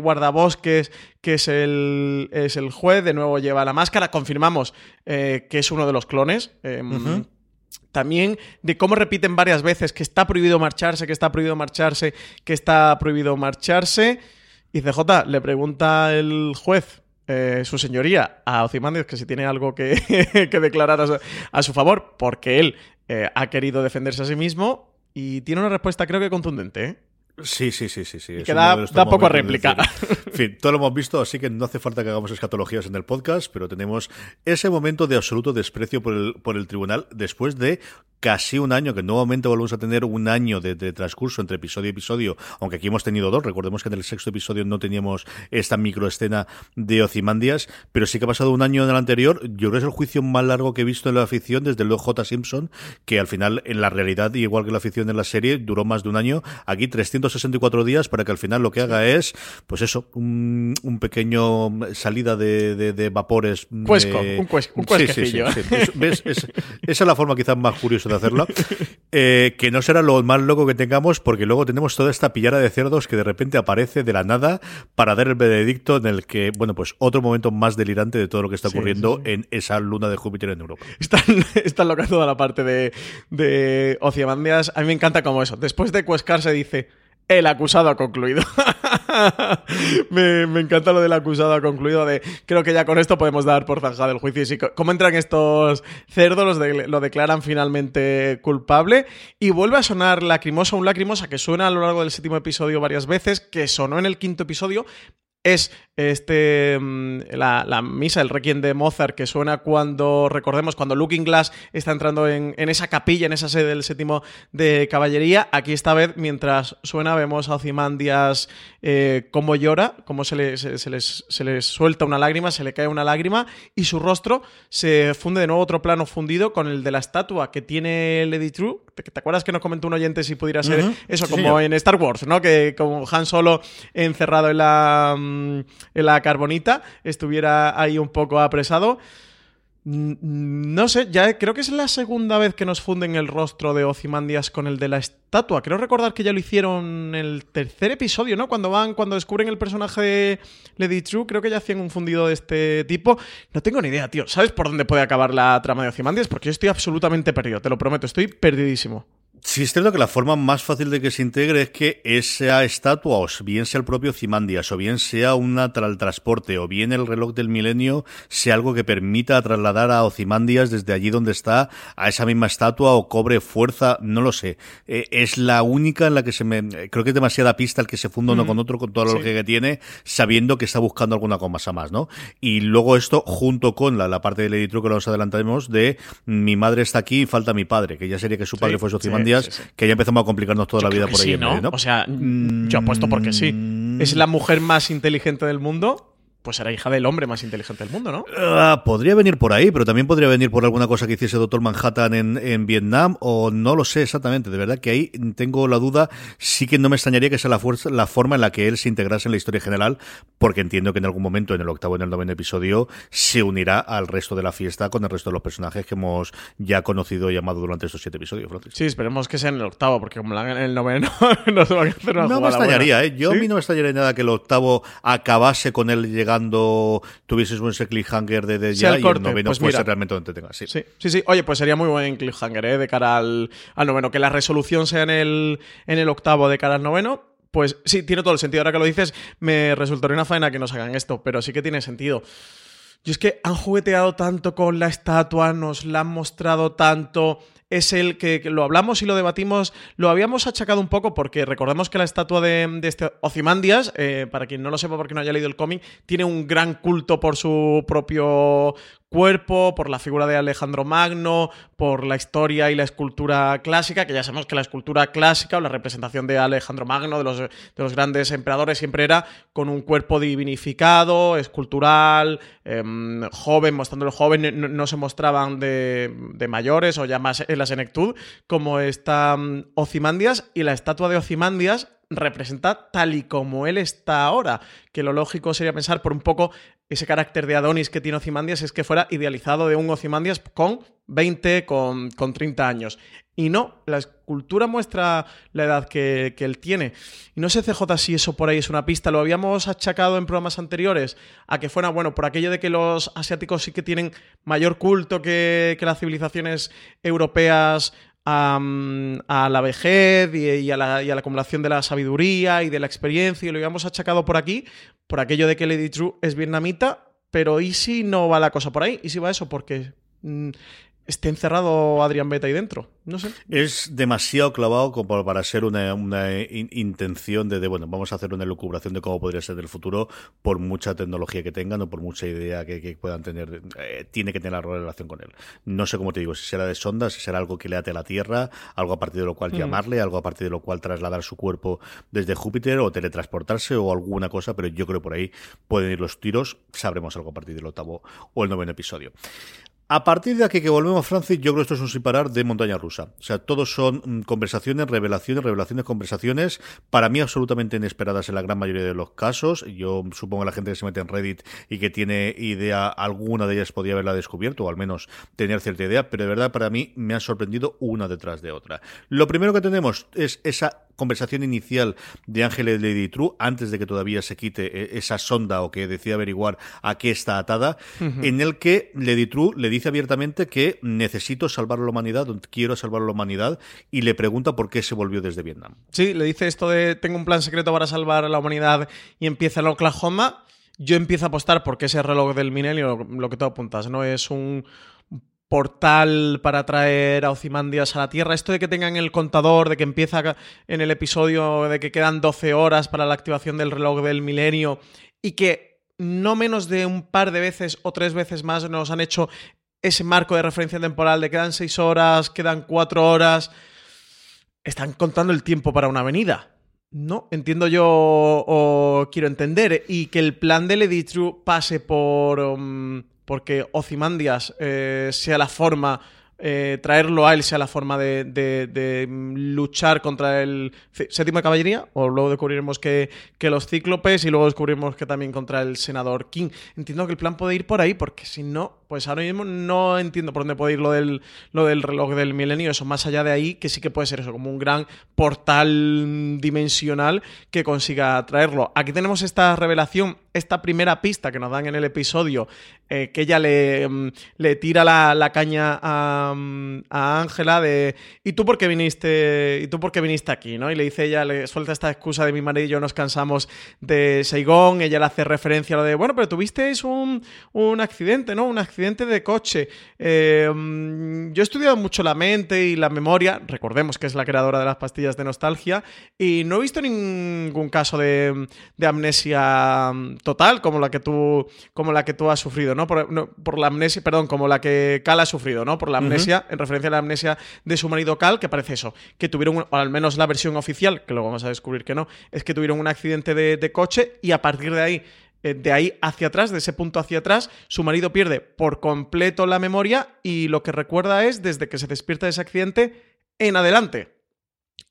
guardabosques, que es el, es el juez, de nuevo lleva la máscara. Confirmamos eh, que es uno de los clones. Em, también de cómo repiten varias veces que está prohibido marcharse, que está prohibido marcharse, que está prohibido marcharse. Y CJ le pregunta el juez, eh, su señoría, a Ozymandias que si tiene algo que, declarar a su, favor, porque él eh, ha querido defenderse a sí mismo. Y tiene una respuesta creo que contundente, Sí, sí, sí, sí. sí. que da, poco a réplica. En fin, todo lo hemos visto, así que no hace falta que hagamos escatologías en el podcast, pero tenemos ese momento de absoluto desprecio por el, por el tribunal después de casi un año, que nuevamente volvemos a tener un año de, transcurso entre episodio y episodio, aunque aquí hemos tenido dos, recordemos que en el sexto episodio no teníamos esta microescena de Ozymandias, pero sí que ha pasado un año en el anterior, yo creo que es el juicio más largo que he visto en la ficción desde luego J. Simpson, que al final en la realidad, igual que la ficción en la serie, duró más de un año, aquí 364 días para que al final lo que haga es, pues eso, un, pequeño salida de, vapores. Cuesco, un, cuesco, un cuesquecillo. esa es la forma quizás más curiosa hacerlo. Eh, que no será lo más loco que tengamos, porque luego tenemos toda esta pillada de cerdos que de repente aparece de la nada para dar el veredicto en el que, bueno, pues otro momento más delirante de todo lo que está ocurriendo en esa luna de Júpiter en Europa. Está, está loca toda la parte de, de Ociamandias. A mí me encanta como eso. Después de Cuescar se dice el acusado ha concluido. me, encanta lo del acusado ha concluido. De, creo que ya con esto podemos dar por zanjado el juicio. Y cómo entran estos cerdos, lo declaran finalmente culpable. Y vuelve a sonar lacrimosa, un lacrimosa que suena a lo largo del séptimo episodio varias veces, que sonó en el quinto episodio, es este mm, la, misa, el requiem de Mozart, que suena cuando, recordemos, cuando Looking Glass está entrando en, esa capilla, en esa sede del séptimo de caballería. Aquí esta vez, mientras suena, vemos a Ozymandias eh, cómo llora, cómo se le, se, les, se les suelta una lágrima, se le cae una lágrima, y su rostro se funde de nuevo otro plano fundido con el de la estatua que tiene Lady True. ¿Te, acuerdas que nos comentó un oyente si pudiera ser eso, como en Star Wars, ¿no? Que como Han Solo encerrado en la mm, en la carbonita estuviera ahí un poco apresado. No sé, ya creo que es la segunda vez que nos funden el rostro de Ozymandias con el de la estatua. Creo recordar que ya lo hicieron en el tercer episodio, ¿no? Cuando van, cuando descubren el personaje de Lady True, creo que ya hacían un fundido de este tipo. No tengo ni idea, tío. ¿Sabes por dónde puede acabar la trama de Ozymandias? Porque yo estoy absolutamente perdido, te lo prometo, estoy perdidísimo. Sí, es cierto que la forma más fácil de que se integre es que esa estatua, o bien sea el propio Cimandias, o bien sea tra el transporte, o bien el reloj del milenio, sea algo que permita trasladar a Ocimandias desde allí donde está a esa misma estatua o cobre fuerza, no lo sé. Eh, es la única en la que se me. Creo que es demasiada pista el que se funda uno con otro, con toda la lógica que tiene, sabiendo que está buscando alguna cosa más, ¿no? Y luego esto, junto con la, parte del editor que nos adelantamos, de mi madre está aquí y falta mi padre, que ya sería que su padre fuese Ocimandias que ya empezamos a complicarnos toda la vida por ahí. ¿no? O sea, yo apuesto porque sí. Mm. Es la mujer más inteligente del mundo pues era hija del hombre más inteligente del mundo, ¿no? Ah, podría venir por ahí, pero también podría venir por alguna cosa que hiciese Doctor Manhattan en, en, Vietnam, o no lo sé exactamente. De verdad que ahí tengo la duda. Sí que no me extrañaría que sea la, fuerza, la forma en la que él se integrase en la historia general, porque entiendo que en algún momento, en el octavo o en el noveno episodio, se unirá al resto de la fiesta con el resto de los personajes que hemos ya conocido y llamado durante estos siete episodios, Francis. Sí, esperemos que sea en el octavo, porque como la en el noveno, no se va a hacer una No me extrañaría, ¿eh? Yo a mí no me extrañaría nada que el octavo acabase con él llegando cuando tuvieses un ese cliffhanger de, de ya y el noveno pues fuese realmente donde te tengas. Sí. sí. sí, Oye, pues sería muy buen cliffhanger ¿eh? de cara al, al, noveno. Que la resolución sea en el, en el octavo de cara al noveno. Pues sí, tiene todo el sentido. Ahora que lo dices, me resultaría una faena que nos hagan esto, pero sí que tiene sentido. Y es que han jugueteado tanto con la estatua, nos la han mostrado tanto, es el que, lo hablamos y lo debatimos, lo habíamos achacado un poco porque recordemos que la estatua de, este Ozymandias, eh, para quien no lo sepa porque no haya leído el cómic, tiene un gran culto por su propio cuerpo, por la figura de Alejandro Magno, por la historia y la escultura clásica, que ya sabemos que la escultura clásica o la representación de Alejandro Magno, de los, de los grandes emperadores, siempre era con un cuerpo divinificado, escultural, em, joven, mostrándolo joven, no, se mostraban de, de, mayores o ya más en la senectud, como está um, Ocimandias, y la estatua de Ocimandias representa tal y como él está ahora, que lo lógico sería pensar por un poco ese carácter de Adonis que tiene Ozymandias es que fuera idealizado de un Ozymandias con 20, con, con 30 años. Y no, la escultura muestra la edad que, él tiene. Y no sé, CJ, si eso por ahí es una pista. Lo habíamos achacado en programas anteriores a que fuera, bueno, por aquello de que los asiáticos sí que tienen mayor culto que, las civilizaciones europeas a, la vejez y, a la, acumulación de la sabiduría y de la experiencia. Y lo habíamos achacado por aquí, por aquello de que Lady True es vietnamita. Pero ¿y si no va la cosa por ahí? ¿Y si va eso? Porque mm, esté encerrado Adrián Beta ahí dentro. No sé. Es demasiado clavado como para ser una, intención de, bueno, vamos a hacer una elucubración de cómo podría ser el futuro por mucha tecnología que tengan o por mucha idea que, puedan tener. Eh, tiene que tener alguna relación con él. No sé cómo te digo, si será de sonda, si será algo que le ate a la Tierra, algo a partir de lo cual mm. llamarle, algo a partir de lo cual trasladar su cuerpo desde Júpiter o teletransportarse o alguna cosa, pero yo creo que por ahí pueden ir los tiros. Sabremos algo a partir del octavo o el noveno episodio. A partir de aquí que volvemos, Francis, yo creo que esto es un sin parar de montaña rusa. O sea, todos son conversaciones, revelaciones, revelaciones, conversaciones, para mí absolutamente inesperadas en la gran mayoría de los casos. Yo supongo que la gente que se mete en Reddit y que tiene idea, alguna de ellas podría haberla descubierto, o al menos tener cierta idea, pero de verdad para mí me han sorprendido una detrás de otra. Lo primero que tenemos es esa conversación inicial de Ángel y Lady True, antes de que todavía se quite eh, esa sonda o que decida averiguar a qué está atada, en el que Lady True le dice abiertamente que necesito salvar a la humanidad, quiero salvar a la humanidad, y le pregunta por qué se volvió desde Vietnam. Sí, le dice esto de tengo un plan secreto para salvar a la humanidad y empieza en Oklahoma. Yo empiezo a apostar porque ese reloj del milenio, lo que tú apuntas, ¿no? Es un, portal para traer a Ozymandias a la Tierra. Esto de que tengan el contador, de que empieza en el episodio, de que quedan 12 horas para la activación del reloj del milenio y que no menos de un par de veces o tres veces más nos han hecho ese marco de referencia temporal de quedan 6 horas, quedan 4 horas. Están contando el tiempo para una avenida. No, entiendo yo o quiero entender. Y que el plan de Lady True pase por... Um, porque Ozymandias eh, sea la forma eh, traerlo a él sea la forma de, luchar contra el séptimo de caballería, o luego descubriremos que, que, los cíclopes y luego descubriremos que también contra el senador King. Entiendo que el plan puede ir por ahí, porque si no, pues ahora mismo no entiendo por dónde puede ir lo del, lo del reloj del milenio, eso más allá de ahí, que sí que puede ser eso, como un gran portal dimensional que consiga traerlo. Aquí tenemos esta revelación, esta primera pista que nos dan en el episodio, eh, que ella le, mm, le tira la, la caña a a Ángela de ¿y tú por qué viniste? ¿Y tú por qué viniste aquí? ¿no? Y le dice ella, le suelta esta excusa de mi marido y yo nos cansamos de Saigón, ella le hace referencia a lo de, bueno, pero tuvisteis un, un accidente, ¿no? Un accidente de coche. Eh, mm, yo he estudiado mucho la mente y la memoria, recordemos que es la creadora de las pastillas de nostalgia, y no he visto ningún caso de, de amnesia total como la que tú, como la que tú has sufrido, ¿no? Por, no, por la amnesia, perdón, como la que Cal ha sufrido, ¿no? Por la amnesia en referencia a la amnesia de su marido Cal, que parece eso, que tuvieron, o al menos la versión oficial, que luego vamos a descubrir que no, es que tuvieron un accidente de, coche y a partir de ahí de ahí hacia atrás, de ese punto hacia atrás, su marido pierde por completo la memoria y lo que recuerda es desde que se despierta de ese accidente en adelante.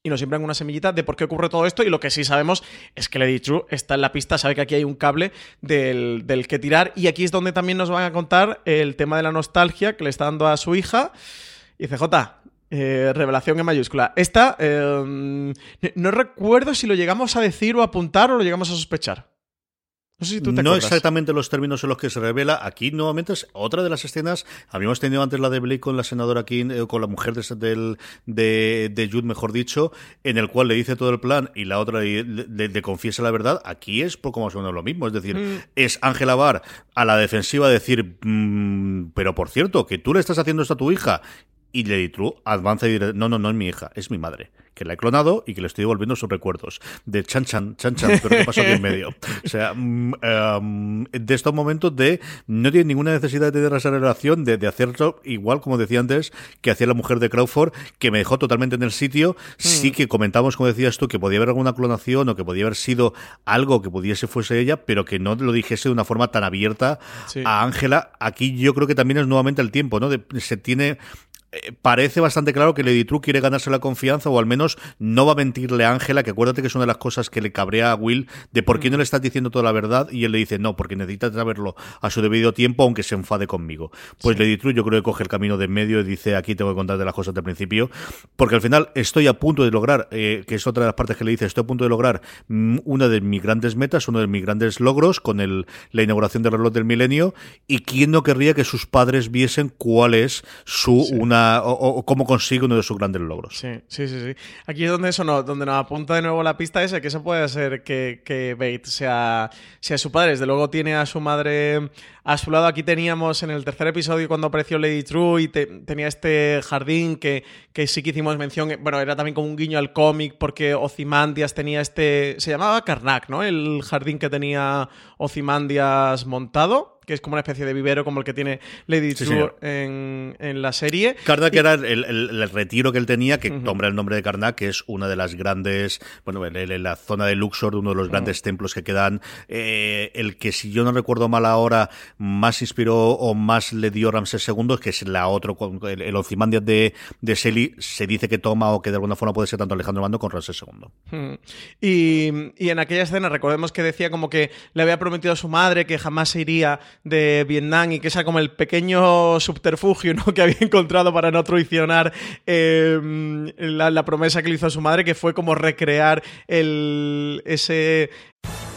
Y nos siembran una semillita de por qué ocurre todo esto. Y lo que sí sabemos es que Lady True está en la pista, sabe que aquí hay un cable del, del que tirar. Y aquí es donde también nos van a contar el tema de la nostalgia que le está dando a su hija. Y CJ, eh, revelación en mayúscula. Esta, eh, no recuerdo si lo llegamos a decir o apuntar o lo llegamos a sospechar. No exactamente los términos en los que se revela. Aquí nuevamente es otra de las escenas. Habíamos tenido antes la de Blake con la senadora King, eh, con la mujer de, de, Jude, mejor dicho, en el cual le dice todo el plan y la otra le, confiesa la verdad. Aquí es poco más o menos lo mismo. Es decir, mm. es Ángela Barr a la defensiva decir, mm, pero por cierto, que tú le estás haciendo esto a tu hija y Lady True avanza y dice, no, no, no es mi hija, es mi madre, que la he clonado y que le estoy devolviendo sus recuerdos. De Chan Chan, Chan Chan, pero ¿qué pasó aquí en medio? O sea, mm, em, de estos momentos de no tiene ninguna necesidad de tener esa relación, de, de hacerlo igual, como decía antes, que hacía la mujer de Crawford, que me dejó totalmente en el sitio. Sí hmm. que comentamos, como decías tú, que podía haber alguna clonación o que podía haber sido algo que pudiese fuese ella, pero que no lo dijese de una forma tan abierta a Ángela. Aquí yo creo que también es nuevamente el tiempo, ¿no? se tiene parece bastante claro que Lady True quiere ganarse la confianza o al menos no va a mentirle a Ángela, que acuérdate que es una de las cosas que le cabrea a Will de por qué no le estás diciendo toda la verdad y él le dice no, porque necesitas saberlo a su debido tiempo aunque se enfade conmigo. Pues Lady True yo creo que coge el camino de en medio y dice aquí tengo que contarte las cosas del principio, porque al final estoy a punto de lograr, eh, que es otra de las partes que le dice, estoy a punto de lograr mm, una de mis grandes metas, uno de mis grandes logros con el, la inauguración del reloj del milenio y quién no querría que sus padres viesen cuál es su una o, cómo consigue uno de sus grandes logros. Sí, sí, sí, sí. Aquí es donde eso no, donde nos apunta de nuevo la pista esa, que eso puede ser que, que Bates sea, sea su padre. Desde luego tiene a su madre a su lado. Aquí teníamos en el tercer episodio cuando apareció Lady True y tenía este jardín que, que sí que hicimos mención. Bueno, era también como un guiño al cómic porque Ozymandias tenía este. Se llamaba Karnak, ¿no? El jardín que tenía Ozymandias montado que es como una especie de vivero como el que tiene Lady True en, la serie. Karnak era el, retiro que él tenía, que nombra el nombre de Karnak, que es una de las grandes, bueno, en, la zona de Luxor, uno de los grandes templos que quedan, eh, el que si yo no recuerdo mal ahora, más inspiró o más le dio Ramsés II, que es la otro, el, el Ozymandias de, de Seli, se dice que toma o que de alguna forma puede ser tanto Alejandro Mando con Ramsés II. Y, y en aquella escena recordemos que decía como que le había prometido a su madre que jamás se iría de Vietnam y que sea como el pequeño subterfugio ¿no? que había encontrado para no traicionar em, la, promesa que le hizo a su madre, que fue como recrear el, ese,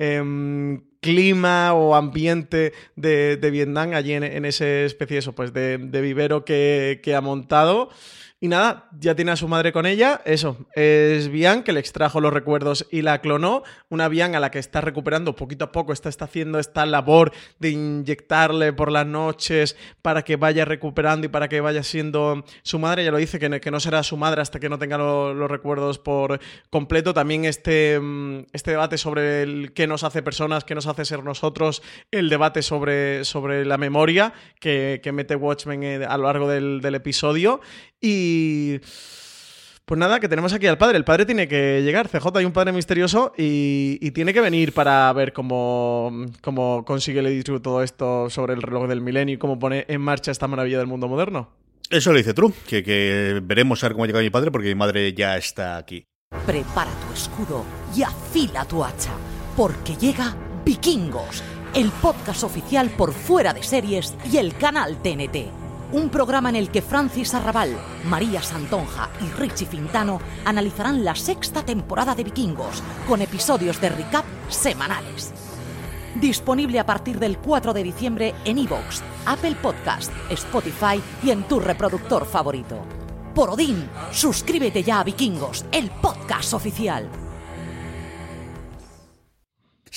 Em, clima o ambiente de, de Vietnam allí en, en, ese especie eso, pues de, de vivero que, que ha montado. Y nada, ya tiene a su madre con ella. Eso, es Bian que le extrajo los recuerdos y la clonó. Una Bian a la que está recuperando poquito a poco, está, está haciendo esta labor de inyectarle por las noches para que vaya recuperando y para que vaya siendo su madre. Ya lo dice, que, no será su madre hasta que no tenga los recuerdos por completo. También este, mm, este debate sobre el qué nos hace personas, qué nos hace ser nosotros. El debate sobre, sobre la memoria que, mete Watchmen eh, a lo largo del episodio. Y... Pues nada, que tenemos aquí al padre. El padre tiene que llegar. CJ hay un padre misterioso y, tiene que venir para ver cómo, cómo consigue el True todo esto sobre el reloj del milenio y cómo pone en marcha esta maravilla del mundo moderno. Eso lo dice True, que, que veremos a ver cómo llega mi padre porque mi madre ya está aquí. Prepara tu escudo y afila tu hacha, porque llega Vikingos, el podcast oficial por fuera de series y el canal TNT un programa en el que Francis Arrabal, María Santonja y Richie Fintano analizarán la sexta temporada de Vikingos con episodios de recap semanales. Disponible a partir del 4 de diciembre en iVoox, Apple Podcast, Spotify y en tu reproductor favorito. Por Odín, suscríbete ya a Vikingos, el podcast oficial.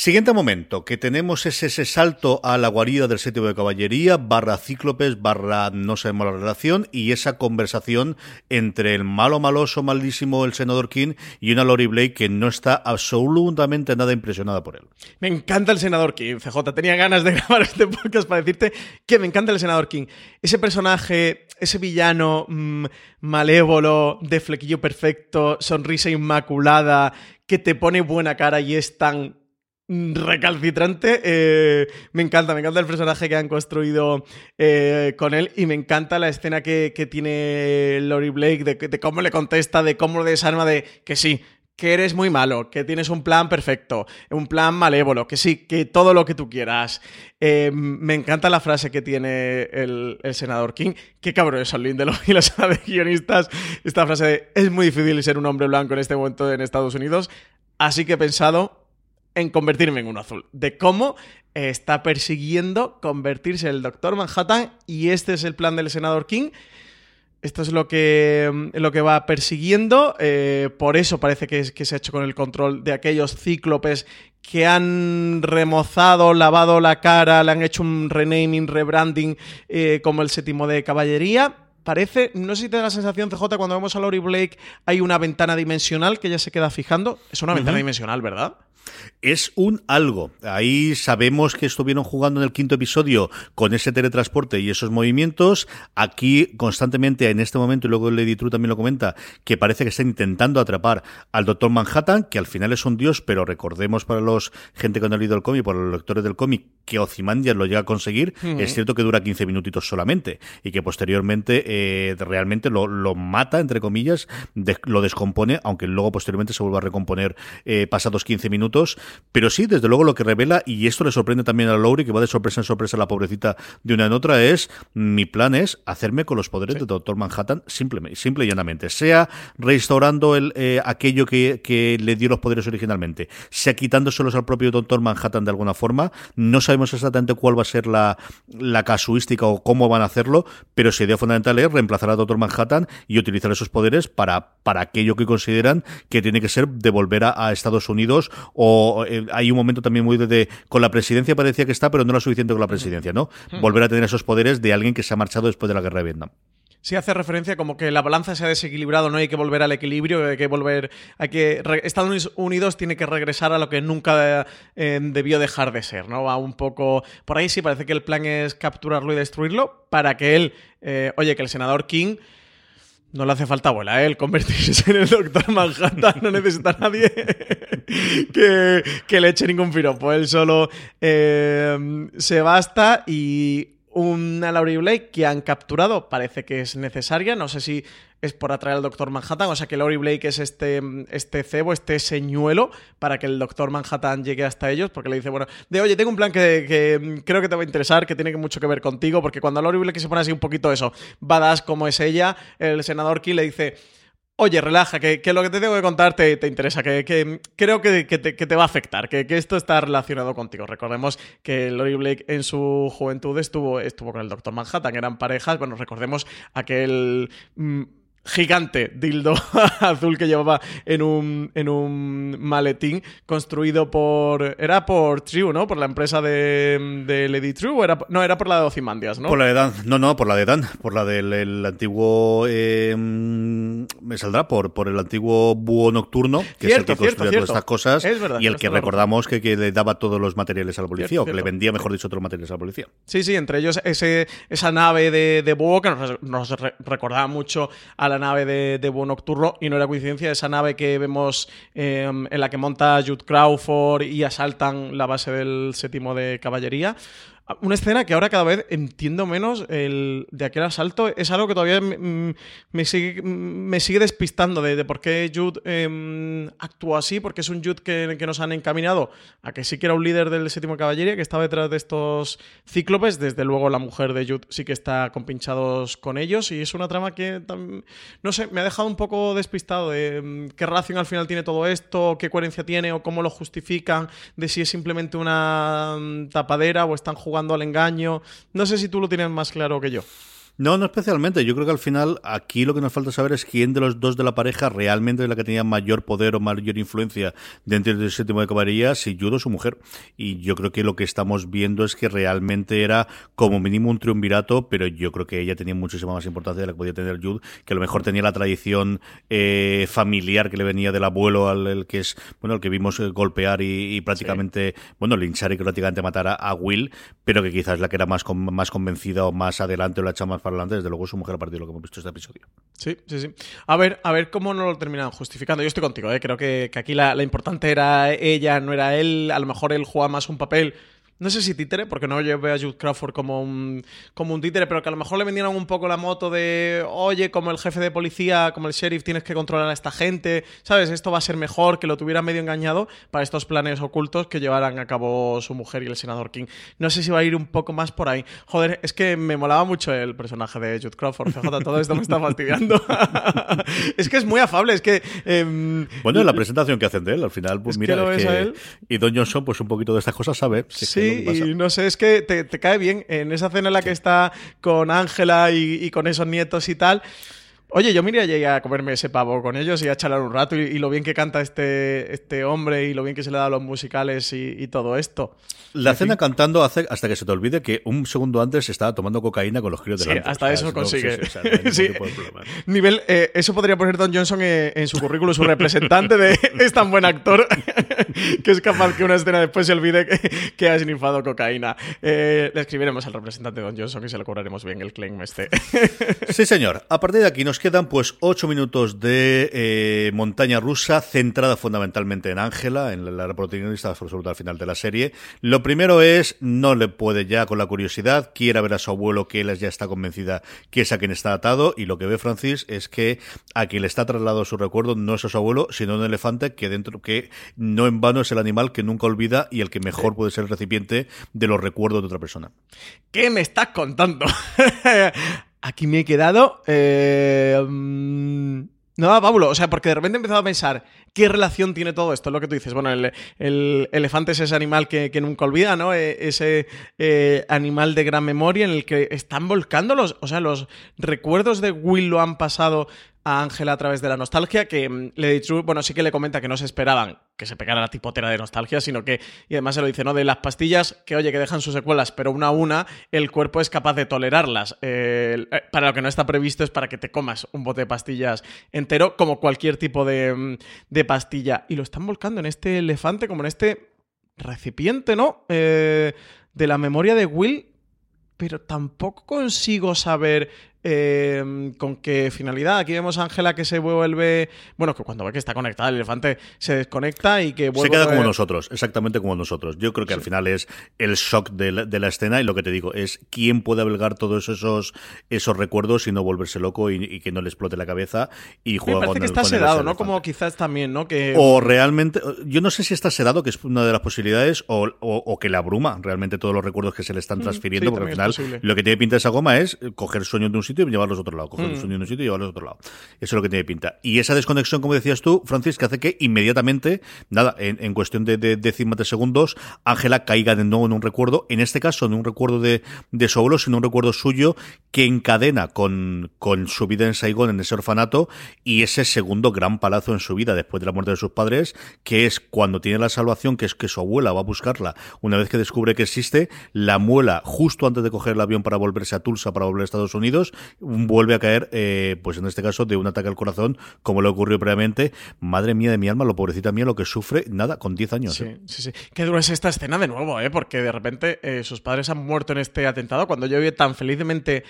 Siguiente momento, que tenemos ese, ese salto a la guarida del séptimo de caballería, barra cíclopes, barra no sabemos la relación, y esa conversación entre el malo maloso, malísimo, el senador King, y una Lori Blake que no está absolutamente nada impresionada por él. Me encanta el senador King, CJ. Tenía ganas de grabar este podcast para decirte que me encanta el senador King. Ese personaje, ese villano mm, malévolo, de flequillo perfecto, sonrisa inmaculada, que te pone buena cara y es tan recalcitrante. Eh, me encanta, me encanta el personaje que han construido eh, con él y me encanta la escena que, tiene Lori Blake de, cómo le contesta, de cómo le desarma, de que sí, que eres muy malo, que tienes un plan perfecto, un plan malévolo, que sí, que todo lo que tú quieras. Eh, me encanta la frase que tiene el, senador King. Qué cabrón es el Lindelof y de guionistas. Esta frase de es muy difícil ser un hombre blanco en este momento en Estados Unidos. Así que he pensado en convertirme en un azul. De cómo está persiguiendo convertirse en el Doctor Manhattan y este es el plan del senador King. Esto es lo que, lo que va persiguiendo. Eh, por eso parece que, que, se ha hecho con el control de aquellos cíclopes que han remozado, lavado la cara, le han hecho un renaming, rebranding eh, como el séptimo de caballería. Parece, no sé si te da la sensación, CJ, cuando vemos a Lori Blake hay una ventana dimensional que ya se queda fijando. Es una ventana dimensional, ¿verdad? Es un algo. Ahí sabemos que estuvieron jugando en el quinto episodio con ese teletransporte y esos movimientos. Aquí constantemente en este momento, y luego Lady True también lo comenta, que parece que está intentando atrapar al Doctor Manhattan, que al final es un dios, pero recordemos para los gente que no ha leído el cómic, para los lectores del cómic, que Ozymandias lo llega a conseguir. Es cierto que dura 15 minutitos solamente y que posteriormente eh, realmente lo, mata, entre comillas, lo descompone, aunque luego posteriormente se vuelva a recomponer eh, pasados 15 minutos pero sí, desde luego lo que revela, y esto le sorprende también a Lowry, que va de sorpresa en sorpresa la pobrecita de una en otra, es mi plan es hacerme con los poderes de Doctor Manhattan simple, simple y llanamente. Sea restaurando el, eh, aquello que, que, le dio los poderes originalmente, sea quitándoselos al propio Doctor Manhattan de alguna forma. No sabemos exactamente cuál va a ser la, la casuística o cómo van a hacerlo, pero su idea fundamental es reemplazar a Doctor Manhattan y utilizar esos poderes para, para aquello que consideran que tiene que ser devolver a, a Estados Unidos o eh, hay un momento también muy de, con la presidencia parecía que está, pero no lo suficiente con la presidencia, ¿no? Volver a tener esos poderes de alguien que se ha marchado después de la guerra de Vietnam. Sí hace referencia como que la balanza se ha desequilibrado, no hay que volver al equilibrio, hay que volver, hay que Estados Unidos tiene que regresar a lo que nunca eh, debió dejar de ser, ¿no? Va un poco por ahí sí parece que el plan es capturarlo y destruirlo para que él, eh, oye, que el senador King no le hace falta abuela, ¿eh? el convertirse en el Doctor Manhattan. No necesita a nadie que, le eche ningún piropo. Él solo eh, se basta y una Laurie Blake que han capturado parece que es necesaria. No sé si es por atraer al Doctor Manhattan. O sea que Laurie Blake es este, este cebo, este señuelo para que el Doctor Manhattan llegue hasta ellos. Porque le dice, bueno, de oye, tengo un plan que, creo que te va a interesar, que tiene mucho que ver contigo. Porque cuando Laurie Blake se pone así un poquito eso, badass como es ella, el senador Key le dice oye, relaja, que, lo que te tengo que contar te, interesa, que, creo que, te, va a afectar, que, esto está relacionado contigo. Recordemos que Lori Blake en su juventud estuvo, estuvo con el Doctor Manhattan, eran parejas, bueno, recordemos aquel... Mm, gigante dildo azul que llevaba en un, en un maletín construido por... Era por True, ¿no? Por la empresa de, de Lady True. era, no, era por la de Ozymandias, ¿no? Por la de Dan. No, no, por la de Dan. Por la del antiguo... Eh, me saldrá por, por el antiguo búho nocturno, que es el que construía todas estas cosas. y el que recordamos que, que, le daba todos los materiales a la policía, o que le vendía, mejor dicho, otros materiales a la policía. Sí, sí, entre ellos ese, esa nave de, de búho que nos, nos recordaba mucho a la nave de, de Nocturno y no era coincidencia esa nave que vemos em, en la que monta Jude Crawford y asaltan la base del séptimo de caballería. Una escena que ahora cada vez entiendo menos el, de aquel asalto. Es algo que todavía me, sigue, me sigue, despistando de, por qué Jude eh, actúa así, porque es un Jude que, que, nos han encaminado a que sí que era un líder del séptimo caballería, que estaba detrás de estos cíclopes. Desde luego la mujer de Jude sí que está compinchados con ellos y es una trama que, no sé, me ha dejado un poco despistado de em, qué relación al final tiene todo esto, qué coherencia tiene o cómo lo justifican, de si es simplemente una mm, tapadera o están jugando al engaño. No sé si tú lo tienes más claro que yo. No, no especialmente. Yo creo que al final aquí lo que nos falta saber es quién de los dos de la pareja realmente es la que tenía mayor poder o mayor influencia dentro del séptimo de caballería, si Judo o su mujer. Y yo creo que lo que estamos viendo es que realmente era como mínimo un triunvirato, pero yo creo que ella tenía muchísima más importancia de la que podía tener Jude, que a lo mejor tenía la tradición eh, familiar que le venía del abuelo al el que es, bueno, el que vimos eh, golpear y, prácticamente, bueno, linchar y prácticamente matar a, Will, pero que quizás la que era más, más convencida o más adelante o la echa más para desde luego su mujer a partir lo que hemos visto este episodio. Sí, sí, sí. A ver, a ver cómo no lo terminan justificando. Yo estoy contigo, ¿eh? creo que, aquí la, importante era ella, no era él. A lo mejor él juega más un papel no sé si títere, porque no yo veo a Jude Crawford como un, como un títere, pero que a lo mejor le vendieron un poco la moto de, oye, como el jefe de policía, como el sheriff, tienes que controlar a esta gente, ¿sabes? Esto va a ser mejor, que lo tuviera medio engañado para estos planes ocultos que llevaran a cabo su mujer y el senador King. No sé si va a ir un poco más por ahí. Joder, es que me molaba mucho el personaje de Jude Crawford, fíjate, todo esto me está fastidiando. es que es muy afable, es que... Em, bueno, en la presentación que hacen de él, al final, pues mira, y Don Johnson, pues un poquito de estas cosas sabe. sí, y no sé, es que te, cae bien. En esa cena en la que está con Ángela y, con esos nietos y tal. Oye, yo me iría a comerme ese pavo con ellos y a charlar un rato y, lo bien que canta este, este hombre y lo bien que se le da a los musicales y, todo esto. La cena cantando hace hasta que se te olvide que un segundo antes estaba tomando cocaína con los críos delante. Sí, hasta eso consigue. Nivel, eh, eso podría poner Don Johnson eh, en, su currículum, su representante de es tan buen actor que es capaz que una escena después se olvide que, ha snifado cocaína. Eh, le escribiremos al representante Don Johnson y se lo cobraremos bien el claim este. sí, señor. A partir de aquí nos quedan pues ocho minutos de eh, montaña rusa centrada fundamentalmente en Ángela, en la, protagonista absoluta al final de la serie. Lo primero es, no le puede ya con la curiosidad, quiere ver a su abuelo que él ya está convencida que es a quien está atado y lo que ve Francis es que a quien le está trasladado su recuerdo no es a su abuelo, sino un elefante que dentro que no en vano es el animal que nunca olvida y el que mejor puede ser el recipiente de los recuerdos de otra persona. ¿Qué me estás contando? aquí me he quedado. Eh, mm, no, Pablo, o sea, porque de repente he empezado a pensar, ¿qué relación tiene todo esto? Es lo que tú dices. Bueno, el, elefante es ese animal que, nunca olvida, ¿no? E, ese eh, animal de gran memoria en el que están volcando los, o sea, los recuerdos de Will lo han pasado a Ángela a través de la nostalgia, que mm, Lady True, bueno, sí que le comenta que no se esperaban que se pegara la tipotera de nostalgia, sino que, y además se lo dice, ¿no? De las pastillas, que oye, que dejan sus secuelas, pero una a una, el cuerpo es capaz de tolerarlas. Eh, para lo que no está previsto es para que te comas un bote de pastillas entero, como cualquier tipo de, mm, de pastilla. Y lo están volcando en este elefante, como en este recipiente, ¿no? Eh, de la memoria de Will, pero tampoco consigo saber Em, ¿Con qué finalidad? Aquí vemos a Ángela que se vuelve. Bueno, que cuando ve que está conectada el elefante se desconecta y que vuelve. Se queda como nosotros, exactamente como nosotros. Yo creo que al final es el shock de la, escena y lo que te digo es quién puede albergar todos esos, esos recuerdos y no volverse loco y, que no le explote la cabeza y juega Me parece que está sedado, ¿no? Como quizás también, ¿no? Que... O realmente. Yo no sé si está sedado, que es una de las posibilidades, o, que le abruma realmente todos los recuerdos que se le están transfiriendo, porque al final lo que tiene pinta esa goma es coger sueño de un sitio y llevarlos a otro lado. Coger mm. de un sitio y llevarlos a otro lado. Eso es lo que tiene pinta. Y esa desconexión, como decías tú, Francis, que hace que inmediatamente, nada, en, cuestión de, décimas de segundos, Ángela caiga de nuevo en un recuerdo, en este caso, en un recuerdo de, de su abuelo, sino un recuerdo suyo que encadena con, con su vida en Saigón, en ese orfanato, y ese segundo gran palazo en su vida después de la muerte de sus padres, que es cuando tiene la salvación, que es que su abuela va a buscarla una vez que descubre que existe, la muela justo antes de coger el avión para volverse a Tulsa, para volver a Estados Unidos, vuelve a caer, eh, pues en este caso, de un ataque al corazón, como le ocurrió previamente. Madre mía de mi alma, lo pobrecita mía, lo que sufre, nada, con 10 años. Sí, ¿eh? sí, sí. Qué dura es esta escena de nuevo, ¿eh? Porque de repente eh, sus padres han muerto en este atentado, cuando yo viví tan felizmente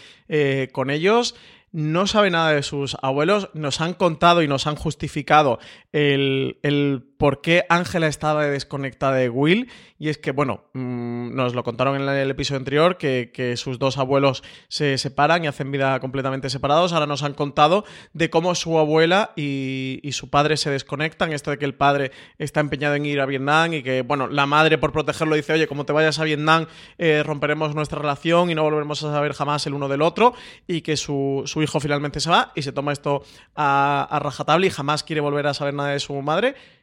con ellos no sabe nada de sus abuelos, nos han contado y nos han justificado el, el por qué Ángela estaba desconectada de Will. Y es que, bueno, mm, nos lo contaron en el episodio anterior, que, sus dos abuelos se separan y hacen vida completamente separados. Ahora nos han contado de cómo su abuela y, su padre se desconectan. Esto de que el padre está empeñado en ir a Vietnam y que, bueno, la madre por protegerlo dice, oye, como te vayas a Vietnam, eh, romperemos nuestra relación y no volveremos a saber jamás el uno del otro. Y que su, hijo finalmente se va y se toma esto a, a rajatabla y jamás quiere volver a saber nada de su madre.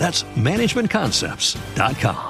That's managementconcepts.com.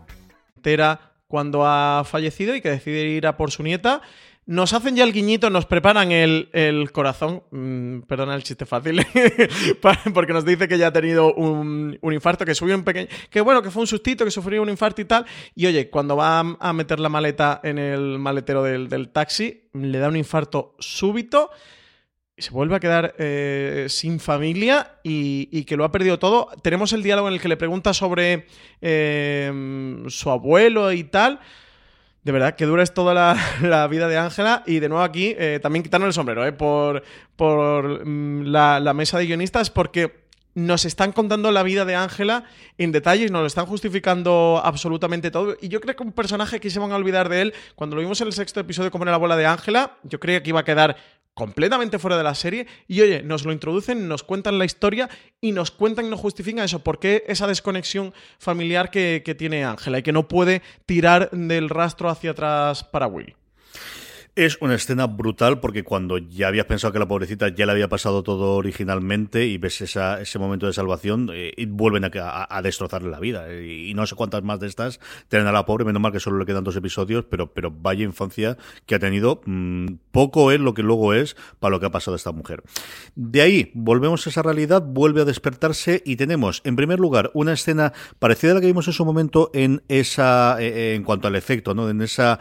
Cuando ha fallecido y que decide ir a por su nieta. Nos hacen ya el guiñito, nos preparan el, corazón. Mm, perdona el chiste fácil. porque nos dice que ya ha tenido un, infarto, que subió un pequeño. Que bueno, que fue un sustito, que sufrió un infarto y tal. Y oye, cuando va a meter la maleta en el maletero del, del taxi, le da un infarto súbito se vuelve a quedar eh, sin familia y, que lo ha perdido todo. Tenemos el diálogo en el que le pregunta sobre em, su abuelo y tal. De verdad, que dura es toda la, vida de Ángela. Y de nuevo aquí, eh, también quitando el sombrero eh, por, por mm, la, mesa de guionistas, porque nos están contando la vida de Ángela en detalle y nos lo están justificando absolutamente todo. Y yo creo que un personaje que se van a olvidar de él, cuando lo vimos en el sexto episodio como en la bola de Ángela, yo creía que iba a quedar completamente fuera de la serie y oye, nos lo introducen, nos cuentan la historia y nos cuentan y nos justifican eso, por qué esa desconexión familiar que, que tiene Ángela y que no puede tirar del rastro hacia atrás para Will. Es una escena brutal porque cuando ya habías pensado que la pobrecita ya le había pasado todo originalmente y ves ese momento de salvación, eh, y vuelven a, destrozarle la vida. Y, no sé cuántas más de estas tienen a la pobre, menos mal que solo le quedan dos episodios, pero, pero vaya infancia que ha tenido. Mm, poco es lo que luego es para lo que ha pasado a esta mujer. De ahí, volvemos a esa realidad, vuelve a despertarse y tenemos, en primer lugar, una escena parecida a la que vimos en su momento en esa, eh, eh, en cuanto al efecto, ¿no? En esa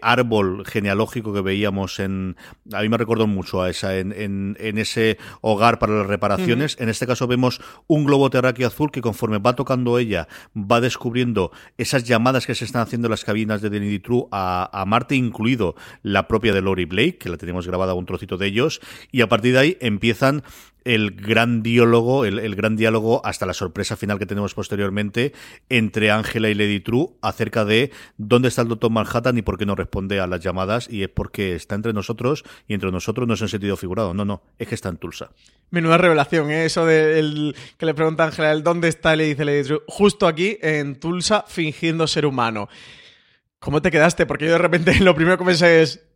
árbol general genealógico que veíamos en. A mí me recordó mucho a esa, en, en, ese hogar para las reparaciones. En este caso vemos un globo terráqueo azul que conforme va tocando ella, va descubriendo esas llamadas que se están haciendo en las cabinas de Denny True a, a Marte, incluido la propia de Lori Blake, que la tenemos grabada un trocito de ellos, y a partir de ahí empiezan el gran diálogo, el, gran diálogo hasta la sorpresa final que tenemos posteriormente entre Ángela y Lady True acerca de dónde está el Doctor Manhattan y por qué no responde a las llamadas y es porque está entre nosotros y entre nosotros no es en sentido figurado, no, no, es que está en Tulsa. Menuda revelación, ¿eh? eso de que le pregunta a Ángela el dónde está y le dice Lady True, justo aquí en Tulsa fingiendo ser humano. ¿Cómo te quedaste? Porque yo de repente lo primero que pensé es,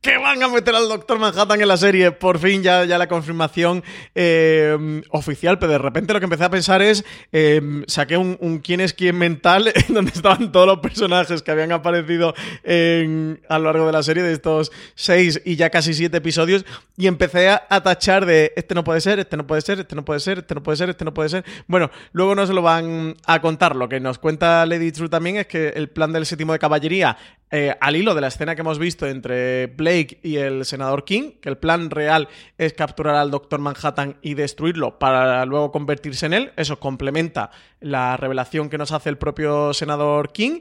que van a meter al Doctor Manhattan en la serie. Por fin ya, ya la confirmación eh, oficial, pero de repente lo que empecé a pensar es, eh, saqué un, quién es quién mental, donde estaban todos los personajes que habían aparecido a lo largo de la serie, de estos seis y ya casi siete episodios, y empecé a, tachar de, este no puede ser, este no puede ser, este no puede ser, este no puede ser, este no puede ser. Bueno, luego nos lo van a contar. Lo que nos cuenta Lady True también es que el plan del séptimo de caballería, eh, al hilo de la escena que hemos visto entre y el senador King, que el plan real es capturar al Doctor Manhattan y destruirlo para luego convertirse en él. Eso complementa la revelación que nos hace el propio senador King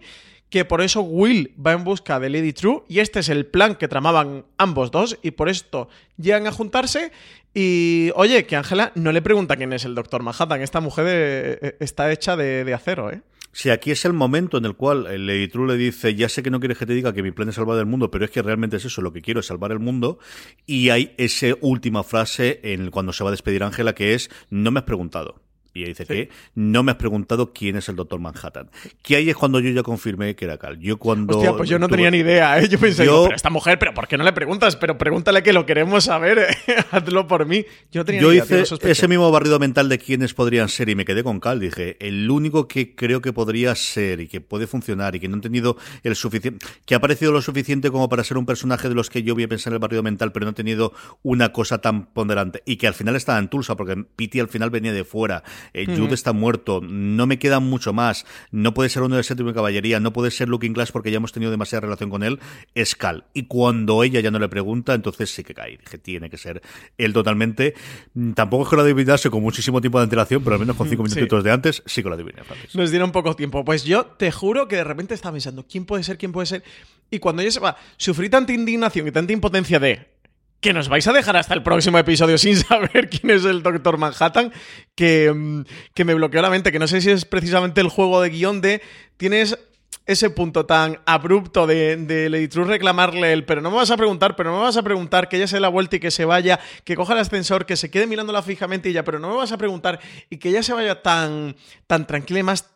que por eso Will va en busca de Lady True y este es el plan que tramaban ambos dos y por esto llegan a juntarse y oye, que Ángela no le pregunta quién es el Doctor Manhattan, esta mujer eh, eh, está hecha de, de acero, ¿eh? Si aquí es el momento en el cual el True le dice, ya sé que no quieres que te diga que mi plan es salvar el mundo, pero es que realmente es eso, lo que quiero es salvar el mundo, y hay esa última frase en cuando se va a despedir Ángela que es, no me has preguntado. Y dice que no me has preguntado quién es el Doctor Manhattan. Que ahí es cuando yo ya confirmé que era Cal. Yo cuando. Hostia, pues yo no tenía ni idea, ¿eh? Yo pensé, pero esta mujer, pero ¿por qué no le preguntas? Pero pregúntale que lo queremos saber, hazlo por mí. Yo, tenía yo hice ese mismo barrido mental de quiénes podrían ser y me quedé con Cal. Dije, el único que creo que podría ser y que puede funcionar y que no han tenido el suficiente. que ha parecido lo suficiente como para ser un personaje de los que yo voy a pensar en el barrido mental, pero no ha tenido una cosa tan ponderante. Y que al final estaba en Tulsa, porque Pity al final venía de fuera eh, Jude está muerto, no me queda mucho más, no puede ser uno de séptimo de caballería, no puede ser Looking Glass porque ya hemos tenido demasiada relación con él, es Cal. Y cuando ella ya no le pregunta, entonces sí que cae. Dije, tiene que ser él totalmente. Mm, tampoco es que lo adivinase con muchísimo tiempo de antelación, pero al menos con cinco minutitos de antes, sí que lo adiviné. Nos dieron poco tiempo. Pues yo te juro que de repente estaba pensando, ¿quién puede ser? ¿Quién puede ser? Y cuando ella se va, sufrí tanta indignación y tanta impotencia de que nos vais a dejar hasta el próximo episodio sin saber quién es el Doctor Manhattan, que, mm, que me bloqueó la mente, que no sé si es precisamente el juego de guion de tienes ese punto tan abrupto de, de Lady True reclamarle el, pero no me vas a preguntar, pero no me vas a preguntar, que ella se dé la vuelta y que se vaya, que coja el ascensor, que se quede mirándola fijamente y ya, pero no me vas a preguntar y que ella se vaya tan, tan tranquila y más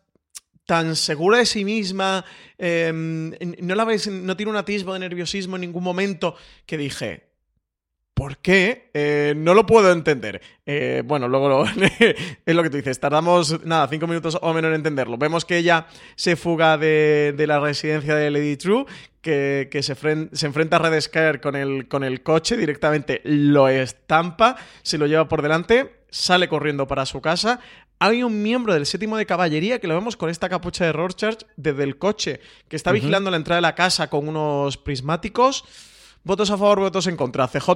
tan segura de sí misma, em, no la ves, no tiene un atisbo de nerviosismo en ningún momento, que dije, ¿Por qué? Eh, no lo puedo entender. Eh, bueno, luego es lo que tú dices. Tardamos, nada, cinco minutos o menos en entenderlo. Vemos que ella se fuga de, la residencia de Lady True, que, se, se, enfrenta a Red Scare con el, con el coche, directamente lo estampa, se lo lleva por delante, sale corriendo para su casa. Hay un miembro del séptimo de caballería que lo vemos con esta capucha de Rorschach desde el coche, que está vigilando la entrada de la casa con unos prismáticos. Votos a favor, votos en contra. CJ,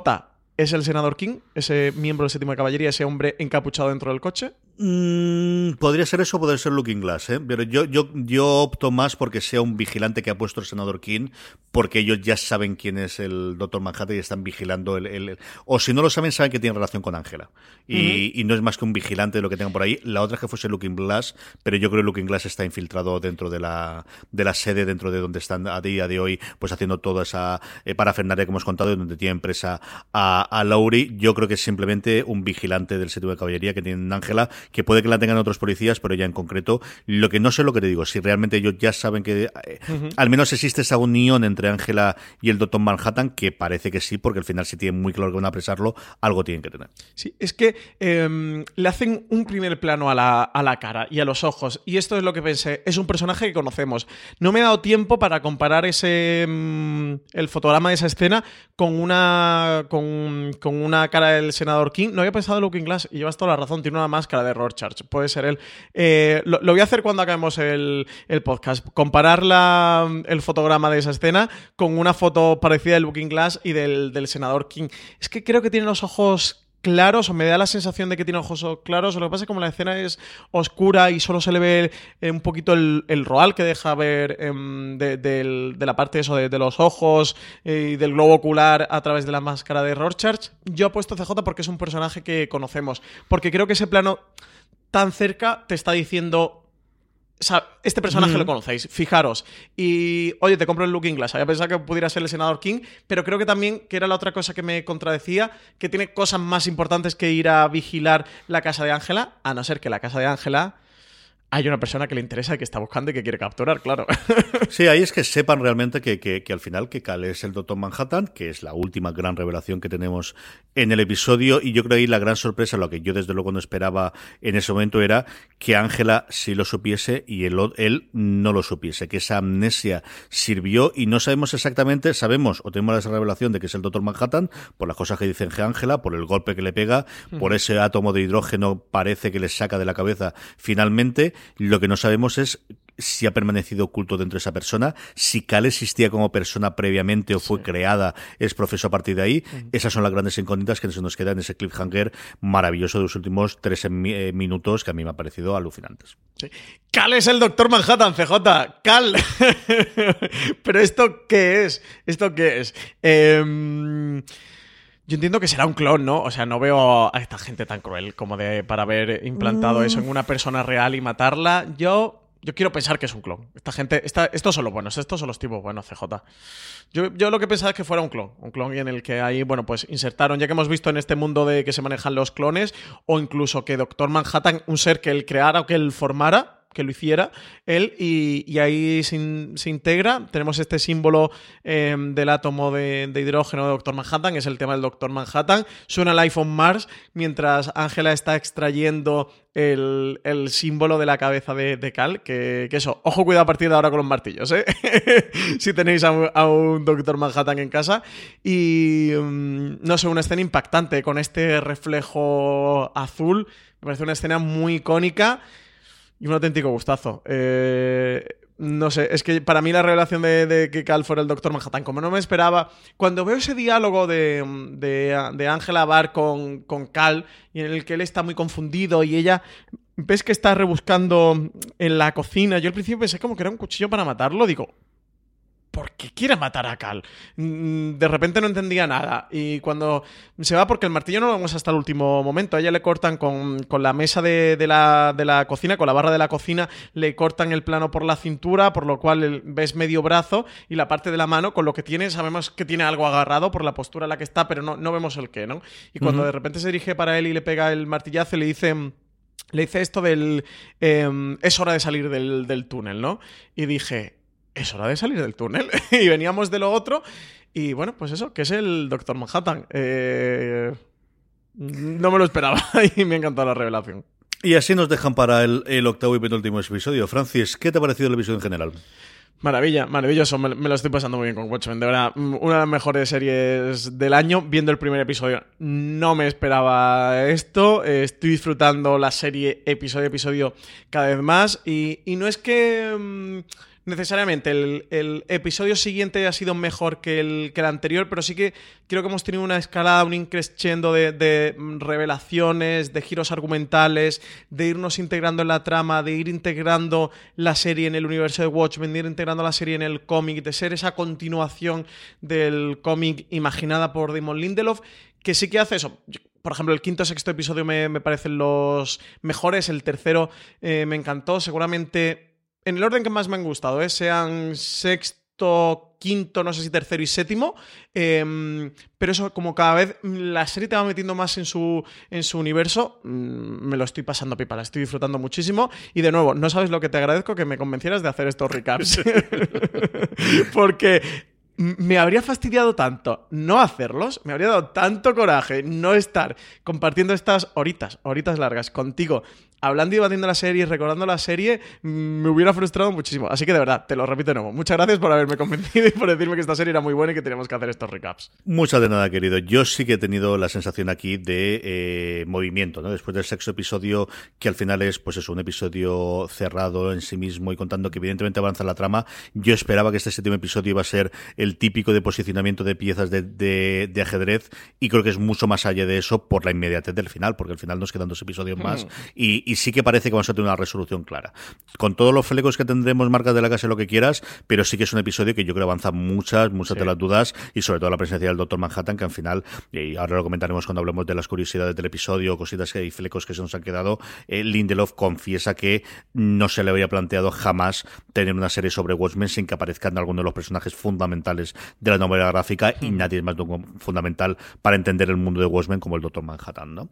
¿es el senador King, ese miembro del séptimo de caballería, ese hombre encapuchado dentro del coche? Mm, podría ser eso, podría ser Looking Glass, ¿eh? pero yo, yo, yo opto más porque sea un vigilante que ha puesto el senador King, porque ellos ya saben quién es el Doctor Manhattan y están vigilando el, o si no lo saben, saben que tiene relación con Ángela. Y, no es más que un vigilante de lo que tengan por ahí. La otra es que fuese Looking Glass, pero yo creo que Looking Glass está infiltrado dentro de la, de la sede, dentro de donde están a día de hoy, pues haciendo toda esa eh, parafernalia que hemos contado, donde tiene empresa a, a Laurie. Yo creo que es simplemente un vigilante del séptimo de caballería que tiene Ángela que puede que la tengan otros policías, pero ya en concreto, lo que no sé lo que te digo, si realmente ellos ya saben que eh, al menos existe esa unión entre Ángela y el Doctor Manhattan, que parece que sí, porque al final si tienen muy claro que van a apresarlo, algo tienen que tener. Sí, es que em, le hacen un primer plano a la, a la cara y a los ojos, y esto es lo que pensé, es un personaje que conocemos. No me he dado tiempo para comparar ese em, el fotograma de esa escena con una con, con una cara del senador King. No había pensado en Looking Glass y llevas toda la razón, tiene una máscara de Puede ser él. Eh, lo, voy a hacer cuando acabemos el, podcast. Comparar el fotograma de esa escena con una foto parecida del Booking Glass y del, senador King. Es que creo que tiene los ojos claros, o me da la sensación de que tiene ojos claros, lo que pasa es que como la escena es oscura y solo se le ve eh, un poquito el, roal que deja ver em, de, la parte eso de, los ojos eh, y del globo ocular a través de la máscara de Rorschach, yo apuesto CJ porque es un personaje que conocemos, porque creo que ese plano tan cerca te está diciendo. O sea, este personaje lo conocéis, fijaros. Y, oye, te compro el Looking Glass. Había pensado que pudiera ser el senador King, pero creo que también, que era la otra cosa que me contradecía, que tiene cosas más importantes que ir a vigilar la casa de Ángela, a no ser que la casa de Ángela hay una persona que le interesa que está buscando y que quiere capturar, claro. Sí, ahí es que sepan realmente que, que, al final que Cal es el Doctor Manhattan, que es la última gran revelación que tenemos en el episodio, y yo creo que ahí la gran sorpresa, lo que yo desde luego no esperaba en ese momento era que Ángela sí lo supiese y él, él no lo supiese, que esa amnesia sirvió y no sabemos exactamente, sabemos o tenemos esa revelación de que es el Doctor Manhattan por las cosas que dicen Ángela, por el golpe que le pega, por ese átomo de hidrógeno parece que le saca de la cabeza finalmente, lo que no sabemos es si ha permanecido oculto dentro de esa persona, si Cal existía como persona previamente o fue creada, es profesor a partir de ahí. Esas son las grandes incógnitas que se nos quedan en ese cliffhanger maravilloso de los últimos tres eh, minutos que a mí me ha parecido alucinantes. Cal es el Doctor Manhattan, CJ. Cal. Pero esto qué es? ¿Esto qué es? Eh... Yo entiendo que será un clon, ¿no? O sea, no veo a esta gente tan cruel como de para haber implantado eso en una persona real y matarla. Yo yo quiero pensar que es un clon. Esta gente, esta, estos son los buenos, estos son los tipos buenos, CJ. Yo, yo, lo que pensaba es que fuera un clon, un clon en el que ahí, bueno, pues insertaron, ya que hemos visto en este mundo de que se manejan los clones, o incluso que Doctor Manhattan, un ser que él creara o que él formara, que lo hiciera él y, ahí se, integra. Tenemos este símbolo em, del átomo de, hidrógeno de Doctor Manhattan, es el tema del Doctor Manhattan. Suena el iPhone Mars mientras Ángela está extrayendo el, símbolo de la cabeza de, Cal, que, eso, ojo cuidado a partir de ahora con los martillos, ¿eh? si tenéis a un, Doctor Manhattan en casa. Y em, no sé, una escena impactante con este reflejo azul. Me parece una escena muy icónica y un auténtico gustazo. Eh, no sé, es que para mí la revelación de, que Cal fuera el Doctor Manhattan, como no me esperaba, cuando veo ese diálogo de, de, Angela Barr con, con Cal, y en el que él está muy confundido y ella ves que está rebuscando en la cocina, yo al principio pensé como que era un cuchillo para matarlo, digo, ¿por qué quiere matar a Cal? Mm, de repente no entendía nada. Y cuando se va, porque el martillo no lo vemos hasta el último momento, a ella le cortan con, la mesa de, la, de, la, cocina, con la barra de la cocina, le cortan el plano por la cintura, por lo cual ves medio brazo y la parte de la mano, con lo que tiene, sabemos que tiene algo agarrado por la postura en la que está, pero no, no vemos el qué, ¿no? Y cuando de repente se dirige para él y le pega el martillazo, le dice le dice esto del em, es hora de salir del, del, túnel, ¿no? Y dije, es hora de salir del túnel. y veníamos de lo otro. Y bueno, pues eso, que es el Doctor Manhattan. Eh, no me lo esperaba y me ha encantado la revelación. Y así nos dejan para el, el octavo y penúltimo episodio. Francis, ¿qué te ha parecido el episodio en general? Maravilla, maravilloso. Me, lo estoy pasando muy bien con Watchmen. De verdad, mm, una de las mejores series del año. Viendo el primer episodio, no me esperaba esto. estoy disfrutando la serie episodio a episodio cada vez más. Y, y no es que. Mm, necesariamente el, episodio siguiente ha sido mejor que el, anterior, pero sí que creo que hemos tenido una escalada, un increciendo de, revelaciones, de giros argumentales, de irnos integrando en la trama, de ir integrando la serie en el universo de Watchmen, de ir integrando la serie en el cómic, de ser esa continuación del cómic imaginada por Damon Lindelof, que sí que hace eso. Por ejemplo, el quinto sexto episodio me, parecen los mejores, el tercero eh, me encantó, seguramente en el orden que más me han gustado, ¿eh? sean sexto, quinto, no sé si tercero y séptimo. Em, pero eso, como cada vez la serie te va metiendo más en su, en su universo, mm, me lo estoy pasando pipa, la estoy disfrutando muchísimo. Y de nuevo, no sabes lo que te agradezco que me convencieras de hacer estos recaps. Porque me habría fastidiado tanto no hacerlos, me habría dado tanto coraje no estar compartiendo estas horitas, horitas largas contigo hablando y debatiendo la serie y recordando la serie, mm, me hubiera frustrado muchísimo. Así que de verdad, te lo repito de nuevo. Muchas gracias por haberme convencido y por decirme que esta serie era muy buena y que teníamos que hacer estos recaps. Muchas de nada, querido. Yo sí que he tenido la sensación aquí de eh, movimiento, ¿no? Después del sexto episodio, que al final es, pues eso, un episodio cerrado en sí mismo y contando que evidentemente avanza la trama, yo esperaba que este séptimo episodio iba a ser el típico de posicionamiento de piezas de, de, ajedrez y creo que es mucho más allá de eso por la inmediatez del final, porque al final nos quedan dos episodios más hmm. y, y sí que parece que vamos a tener una resolución clara. Con todos los flecos que tendremos, marcas de la casa, lo que quieras, pero sí que es un episodio que yo creo avanza muchas, muchas de las dudas y sobre todo la presencia del Doctor Manhattan, que al final, y ahora lo comentaremos cuando hablemos de las curiosidades del episodio, cositas que hay flecos que se nos han quedado, eh, Lindelof confiesa que no se le había planteado jamás tener una serie sobre Watchmen sin que aparezcan algunos de los personajes fundamentales de la novela gráfica y hmm. nadie es más fundamental para entender el mundo de Watchmen como el Doctor Manhattan, ¿no?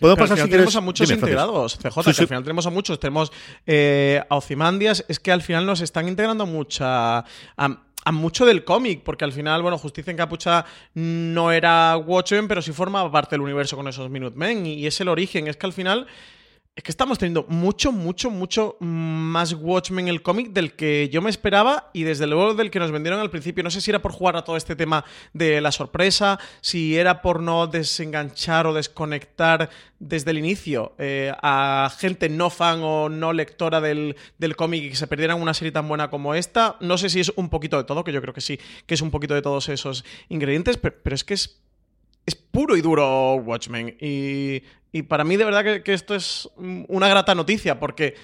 Podemos pasar si quieres... a muchos integrados, CJ, al final tenemos a muchos. Tenemos eh, a Ozymandias, es que al final nos están integrando mucha. A, mucho del cómic, porque al final, bueno, Justicia en Capucha no era Watchmen, pero sí formaba parte del universo con esos Minutemen, y es el origen. Es que al final es que estamos teniendo mucho, mucho, mucho más Watchmen el cómic del que yo me esperaba y desde luego del que nos vendieron al principio. No sé si era por jugar a todo este tema de la sorpresa, si era por no desenganchar o desconectar desde el inicio eh, a gente no fan o no lectora del, del cómic y que se perdieran una serie tan buena como esta. No sé si es un poquito de todo, que yo creo que sí, que es un poquito de todos esos ingredientes, pero es que es es puro y duro Watchmen. Y, para mí de verdad que, esto es una grata noticia porque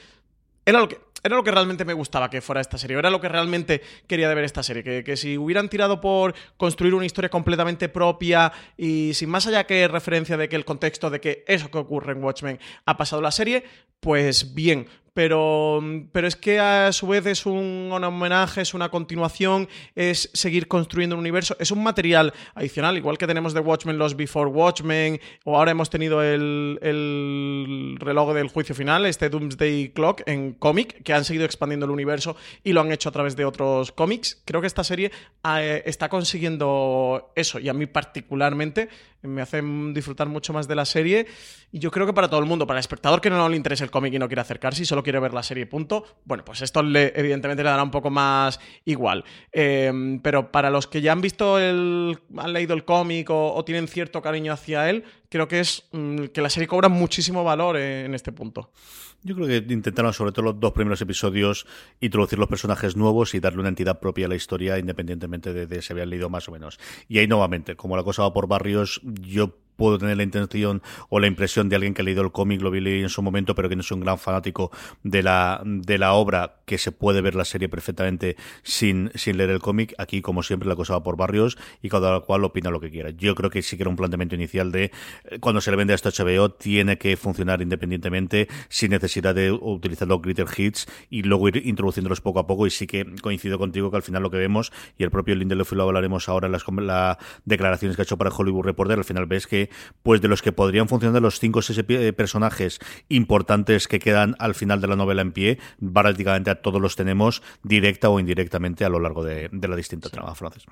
era lo que... Era lo que realmente me gustaba que fuera esta serie, era lo que realmente quería de ver esta serie, que, que si hubieran tirado por construir una historia completamente propia y sin más allá que referencia de que el contexto de que eso que ocurre en Watchmen ha pasado la serie, pues bien, pero, pero es que a su vez es un, homenaje, es una continuación, es seguir construyendo un universo, es un material adicional, igual que tenemos de Watchmen los Before Watchmen, o ahora hemos tenido el, el reloj del juicio final, este Doomsday Clock en cómic, que han seguido expandiendo el universo y lo han hecho a través de otros cómics. Creo que esta serie eh, está consiguiendo eso, y a mí particularmente me hace disfrutar mucho más de la serie. Y yo creo que para todo el mundo, para el espectador que no le interesa el cómic y no quiere acercarse y solo quiere ver la serie, punto, bueno, pues esto evidentemente le dará un poco más igual. Em, pero para los que ya han visto el. han leído el cómic o, tienen cierto cariño hacia él, creo que es mm, que la serie cobra muchísimo valor en este punto. Yo creo que intentaron, sobre todo los dos primeros episodios, introducir los personajes nuevos y darle una entidad propia a la historia, independientemente de, de si habían leído más o menos. Y ahí nuevamente, como la cosa va por barrios, yo puedo tener la intención o la impresión de alguien que ha leído el cómic, lo vi en su momento, pero que no es un gran fanático de la, de la obra, que se puede ver la serie perfectamente sin, sin leer el cómic. Aquí, como siempre, la cosa va por barrios y cada cual opina lo que quiera. Yo creo que sí que era un planteamiento inicial de eh, cuando se le vende a esto HBO, tiene que funcionar independientemente, sin necesidad de utilizar los glitter hits y luego ir introduciéndolos poco a poco. Y sí que coincido contigo que al final lo que vemos, y el propio Lindelof lo hablaremos ahora en las, las declaraciones que ha hecho para Hollywood Reporter, al final ves que, pues de los que podrían funcionar los cinco o seis eh, personajes importantes que quedan al final de la novela en pie, prácticamente a todos los tenemos directa o indirectamente a lo largo de, la distinta trama, Francis.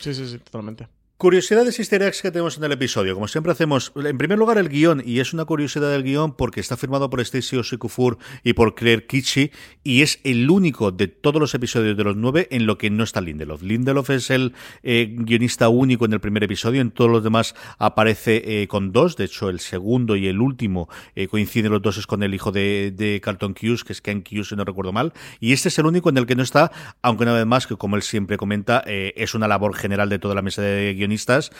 Sí, sí, sí, totalmente. Curiosidades easter eggs que tenemos en el episodio. Como siempre hacemos, en primer lugar el guion, y es una curiosidad del guion porque está firmado por Stacy Osikufur y por Claire Kichi, y es el único de todos los episodios de los nueve en lo que no está Lindelof. Lindelof es el eh, guionista único en el primer episodio, en todos los demás aparece eh, con dos, de hecho el segundo y el último eh, coinciden los dos es con el hijo de, Carlton Cuse, que es Ken Cuse, si no recuerdo mal, y este es el único en el que no está, aunque una vez más, que como él siempre comenta, es una labor general de toda la mesa de guionistas guionistas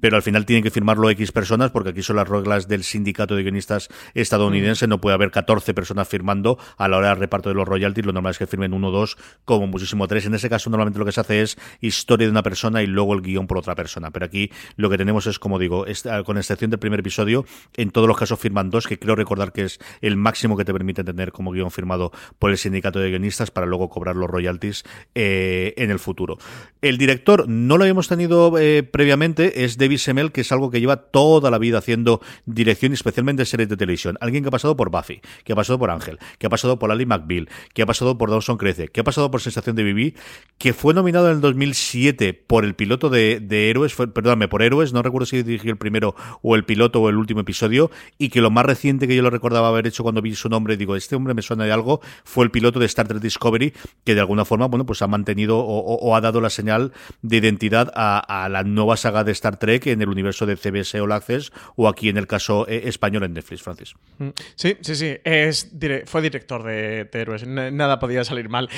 pero al final tienen que firmarlo X personas porque aquí son las reglas del sindicato de guionistas estadounidense, no puede haber 14 personas firmando a la hora del reparto de los royalties, lo normal es que firmen uno o dos, como muchísimo tres. En ese caso normalmente lo que se hace es historia de una persona y luego el guion por otra persona, pero aquí lo que tenemos es, como digo, ah, con excepción del primer episodio, en todos los casos firman dos, que creo recordar que es el máximo que te permite tener como guion firmado por el sindicato de guionistas para luego cobrar los royalties eh, en el futuro. El director no lo habíamos tenido eh, previamente, es David Semel, que es algo que lleva toda la vida haciendo dirección, especialmente en series de televisión. Alguien que ha pasado por Buffy, que ha pasado por Ángel, que ha pasado por Ali McBeal, que ha pasado por Dawson Crece, que ha pasado por Sensación de Vivir, que fue nominado en el 2007 por el piloto de, Héroes, perdóname, por Héroes, no recuerdo si dirigió el primero o el piloto o el último episodio, y que lo más reciente que yo lo recordaba haber hecho cuando vi su nombre, digo, este hombre me suena de algo, fue el piloto de Star Trek Discovery, que de alguna forma, bueno, pues ha mantenido o, ha dado la señal de identidad a la nueva saga de Star Trek en el universo de CBS All Access o aquí en el caso eh, español en Netflix, Francis. Mm, sí, sí, sí. Es, fue director de, Héroes. Nada podía salir mal.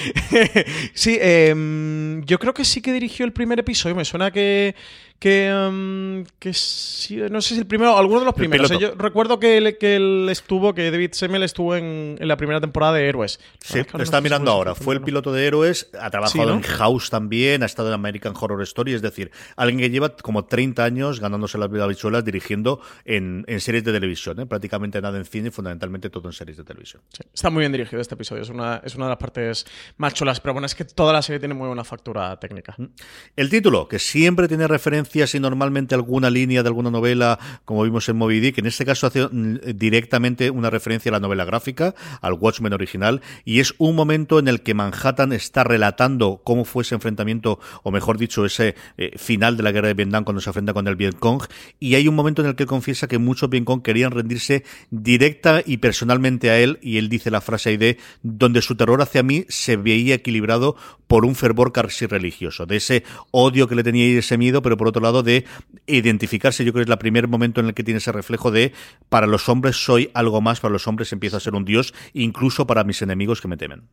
sí, em, yo creo que sí que dirigió el primer episodio. Me suena que que, um, que sí, no sé si el primero, alguno de los primeros. yo recuerdo que él, que él estuvo, que David Semmel estuvo en, en la primera temporada de Héroes. Sí, lo está mirando ahora. Fue el piloto de Héroes, ha trabajado en House también, ha estado en American Horror Story, es decir, alguien que lleva como 30 años ganándose las visuales dirigiendo en, en, series de televisión, ¿eh? prácticamente nada en cine, fundamentalmente todo en series de televisión. está muy bien dirigido este episodio, es una, es una de las partes más chulas, pero bueno, es que toda la serie tiene muy buena factura técnica. Mm. El título, que siempre tiene referencia y normalmente alguna línea de alguna novela, como vimos en Moby Dick, en este caso hace mm, directamente una referencia a la novela gráfica, al Watchmen original, y es un momento en el que Manhattan está relatando cómo fue ese enfrentamiento, o mejor dicho, ese eh, final de la guerra de Vietnam cuando se enfrenta con el Vietcong, y hay un momento en el que confiesa que muchos Vietcong querían rendirse directa y personalmente a él, y él dice la frase ahí de donde su terror hacia mí se veía equilibrado por un fervor casi religioso, de ese odio que le tenía y ese miedo, pero por otro lado de identificarse. Yo creo que es el primer momento en el que tiene ese reflejo de para los hombres soy algo más, para los hombres empiezo a ser un dios, incluso para mis enemigos que me temen.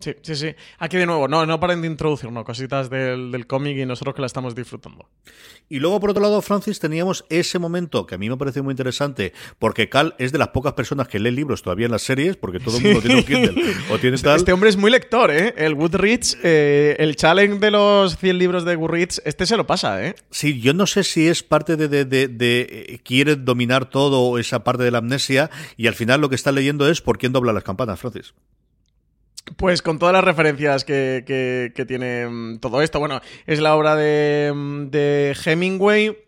Sí, sí, sí. Aquí de nuevo, no, no paren de introducirnos cositas del, del cómic y nosotros que la estamos disfrutando. Y luego, por otro lado, Francis, teníamos ese momento que a mí me parece muy interesante, porque Cal es de las pocas personas que lee libros todavía en las series, porque todo el mundo tiene un Kindle o tiene este, este hombre es muy lector, ¿eh? El Goodreads, eh, el challenge de los 100 libros de Goodreads, este se lo pasa, ¿eh? Sí, yo no sé si es parte de, de, de, de eh, quiere dominar todo esa parte de la amnesia y al final lo que está leyendo es por quién dobla las campanas, Francis. Pues con todas las referencias que, que, tiene mm, todo esto. Bueno, es la obra de, mm, de Hemingway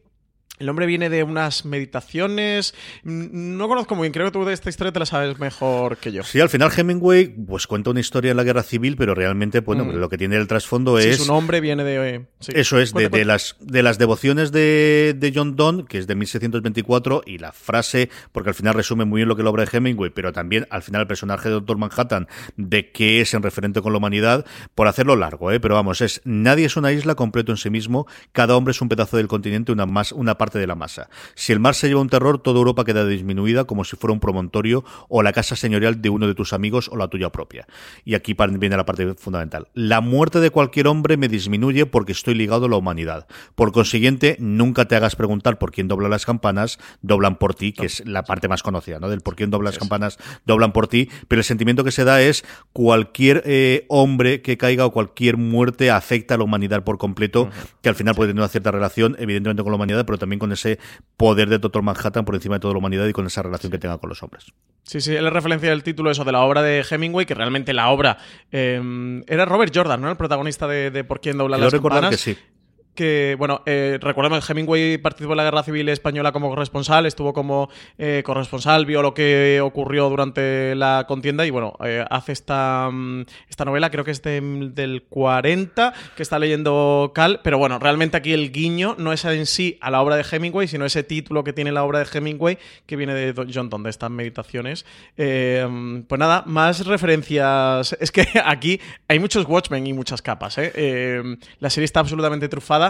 el hombre viene de unas meditaciones. No conozco muy bien, creo que tú de esta historia te la sabes mejor que yo. Sí, al final Hemingway pues cuenta una historia en la guerra civil, pero realmente, bueno, mm. lo que tiene el trasfondo es. Su nombre viene de. Eso es, de, las, de las devociones de, de, John Donne, que es de 1624, y la frase, porque al final resume muy bien lo que es la obra de Hemingway, pero también al final el personaje de Doctor Manhattan, de qué es en referente con la humanidad, por hacerlo largo, ¿eh? pero vamos, es nadie es una isla completo en sí mismo, cada hombre es un pedazo del continente, una, más, una parte parte de la masa. Si el mar se lleva un terror, toda Europa queda disminuida como si fuera un promontorio o la casa señorial de uno de tus amigos o la tuya propia. Y aquí viene la parte fundamental. La muerte de cualquier hombre me disminuye porque estoy ligado a la humanidad. Por consiguiente, nunca te hagas preguntar por quién dobla las campanas, doblan por ti, que es la parte más conocida, ¿no? Del por quién dobla las campanas, doblan por ti. Pero el sentimiento que se da es cualquier eh, hombre que caiga o cualquier muerte afecta a la humanidad por completo, que al final puede tener una cierta relación, evidentemente, con la humanidad, pero también con ese poder de Doctor Manhattan por encima de toda la humanidad y con esa relación que tenga con los hombres. Sí, sí, él es referencia del título eso de la obra de Hemingway, que realmente la obra eh, era Robert Jordan, ¿no? El protagonista de, Por quién dobla las campanas. que sí que, bueno, eh, que Hemingway participó en la Guerra Civil Española como corresponsal, estuvo como eh, corresponsal, vio lo que ocurrió durante la contienda y, bueno, eh, hace esta, mm, esta novela, creo que es del 40, que está leyendo Cal, pero bueno, realmente aquí el guiño no es en sí a la obra de Hemingway, sino ese título que tiene la obra de Hemingway, que viene de John Donne, de estas meditaciones. pues nada, más referencias. Es que aquí hay muchos Watchmen y muchas capas, la serie está absolutamente trufada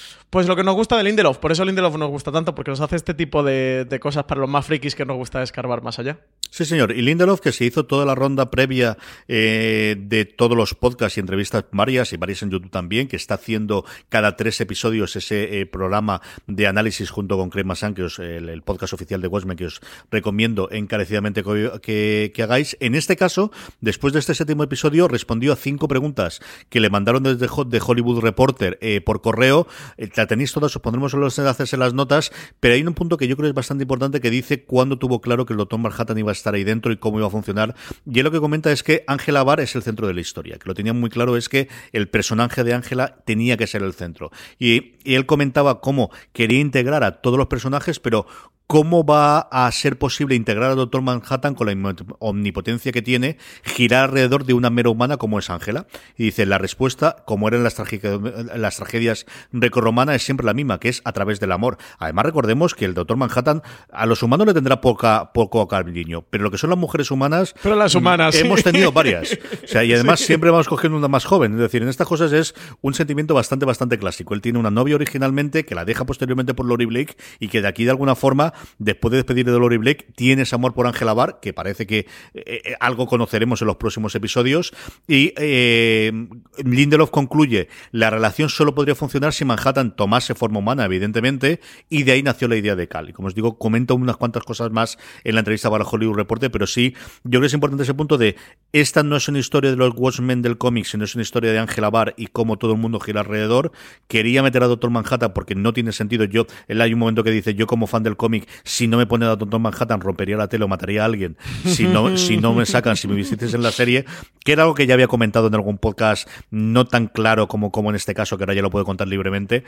pues lo que nos gusta de Lindelof, por eso Lindelof nos gusta tanto, porque nos hace este tipo de, cosas para los más frikis que nos gusta escarbar más allá. Sí, señor. Y Lindelof, que se hizo toda la ronda previa eh, de todos los podcasts y entrevistas varias, y varias en YouTube también, que está haciendo cada tres episodios ese eh, programa de análisis junto con Crema San, que es el, podcast oficial de Watchmen, que os recomiendo encarecidamente que, que, hagáis. En este caso, después de este séptimo episodio, respondió a cinco preguntas que le mandaron desde de Hollywood Reporter eh, por correo. La tenéis todas, os pondremos los enlaces en las notas, pero hay un punto que yo creo es bastante importante que dice cuándo tuvo claro que el doctor Manhattan iba a estar ahí dentro y cómo iba a funcionar. Y él lo que comenta es que Ángela Bar es el centro de la historia, que lo tenía muy claro es que el personaje de Ángela tenía que ser el centro. Y él comentaba cómo quería integrar a todos los personajes, pero ¿Cómo va a ser posible integrar al Doctor Manhattan con la omnipotencia que tiene, girar alrededor de una mera humana como es Ángela? Y dice, la respuesta, como eran las, las tragedias grecorromanas, es siempre la misma, que es a través del amor. Además, recordemos que el Doctor Manhattan a los humanos le tendrá poca, poco cariño, pero lo que son las mujeres humanas... Pero las humanas, Hemos tenido varias. O sea, y además siempre vamos cogiendo una más joven. Es decir, en estas cosas es un sentimiento bastante, bastante clásico. Él tiene una novia originalmente que la deja posteriormente por Lori Blake y que de aquí de alguna forma después de despedir de Lori Blake, tienes amor por Angela Barr, que parece que eh, eh, algo conoceremos en los próximos episodios. Y eh, Lindelof concluye, la relación solo podría funcionar si Manhattan tomase forma humana, evidentemente, y de ahí nació la idea de Cal. Y como os digo, comento unas cuantas cosas más en la entrevista para Hollywood Reporter, pero sí, yo creo que es importante ese punto de, esta no es una historia de los Watchmen del cómic, sino es una historia de Angela Barr y cómo todo el mundo gira alrededor. Quería meter a Doctor Manhattan porque no tiene sentido. Yo, él hay un momento que dice, yo como fan del cómic, si no me pone a Doctor Manhattan, rompería la tele o mataría a alguien. Si no, si no me sacan, si me visites en la serie, que era algo que ya había comentado en algún podcast, no tan claro como, como en este caso, que ahora ya lo puedo contar libremente.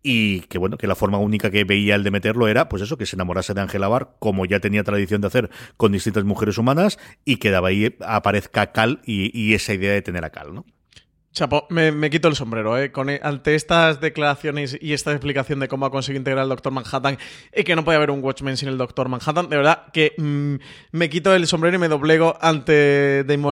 Y que bueno, que la forma única que veía el de meterlo era, pues eso, que se enamorase de Angela Barr, como ya tenía tradición de hacer con distintas mujeres humanas, y que daba ahí aparezca Cal y, y esa idea de tener a Cal, ¿no? Chapo, me, quito el sombrero, ¿eh? Con, e, ante estas declaraciones y esta explicación de cómo ha conseguido integrar al Doctor Manhattan y que no puede haber un Watchmen sin el Doctor Manhattan, de verdad que mm, me quito el sombrero y me doblego ante Damon.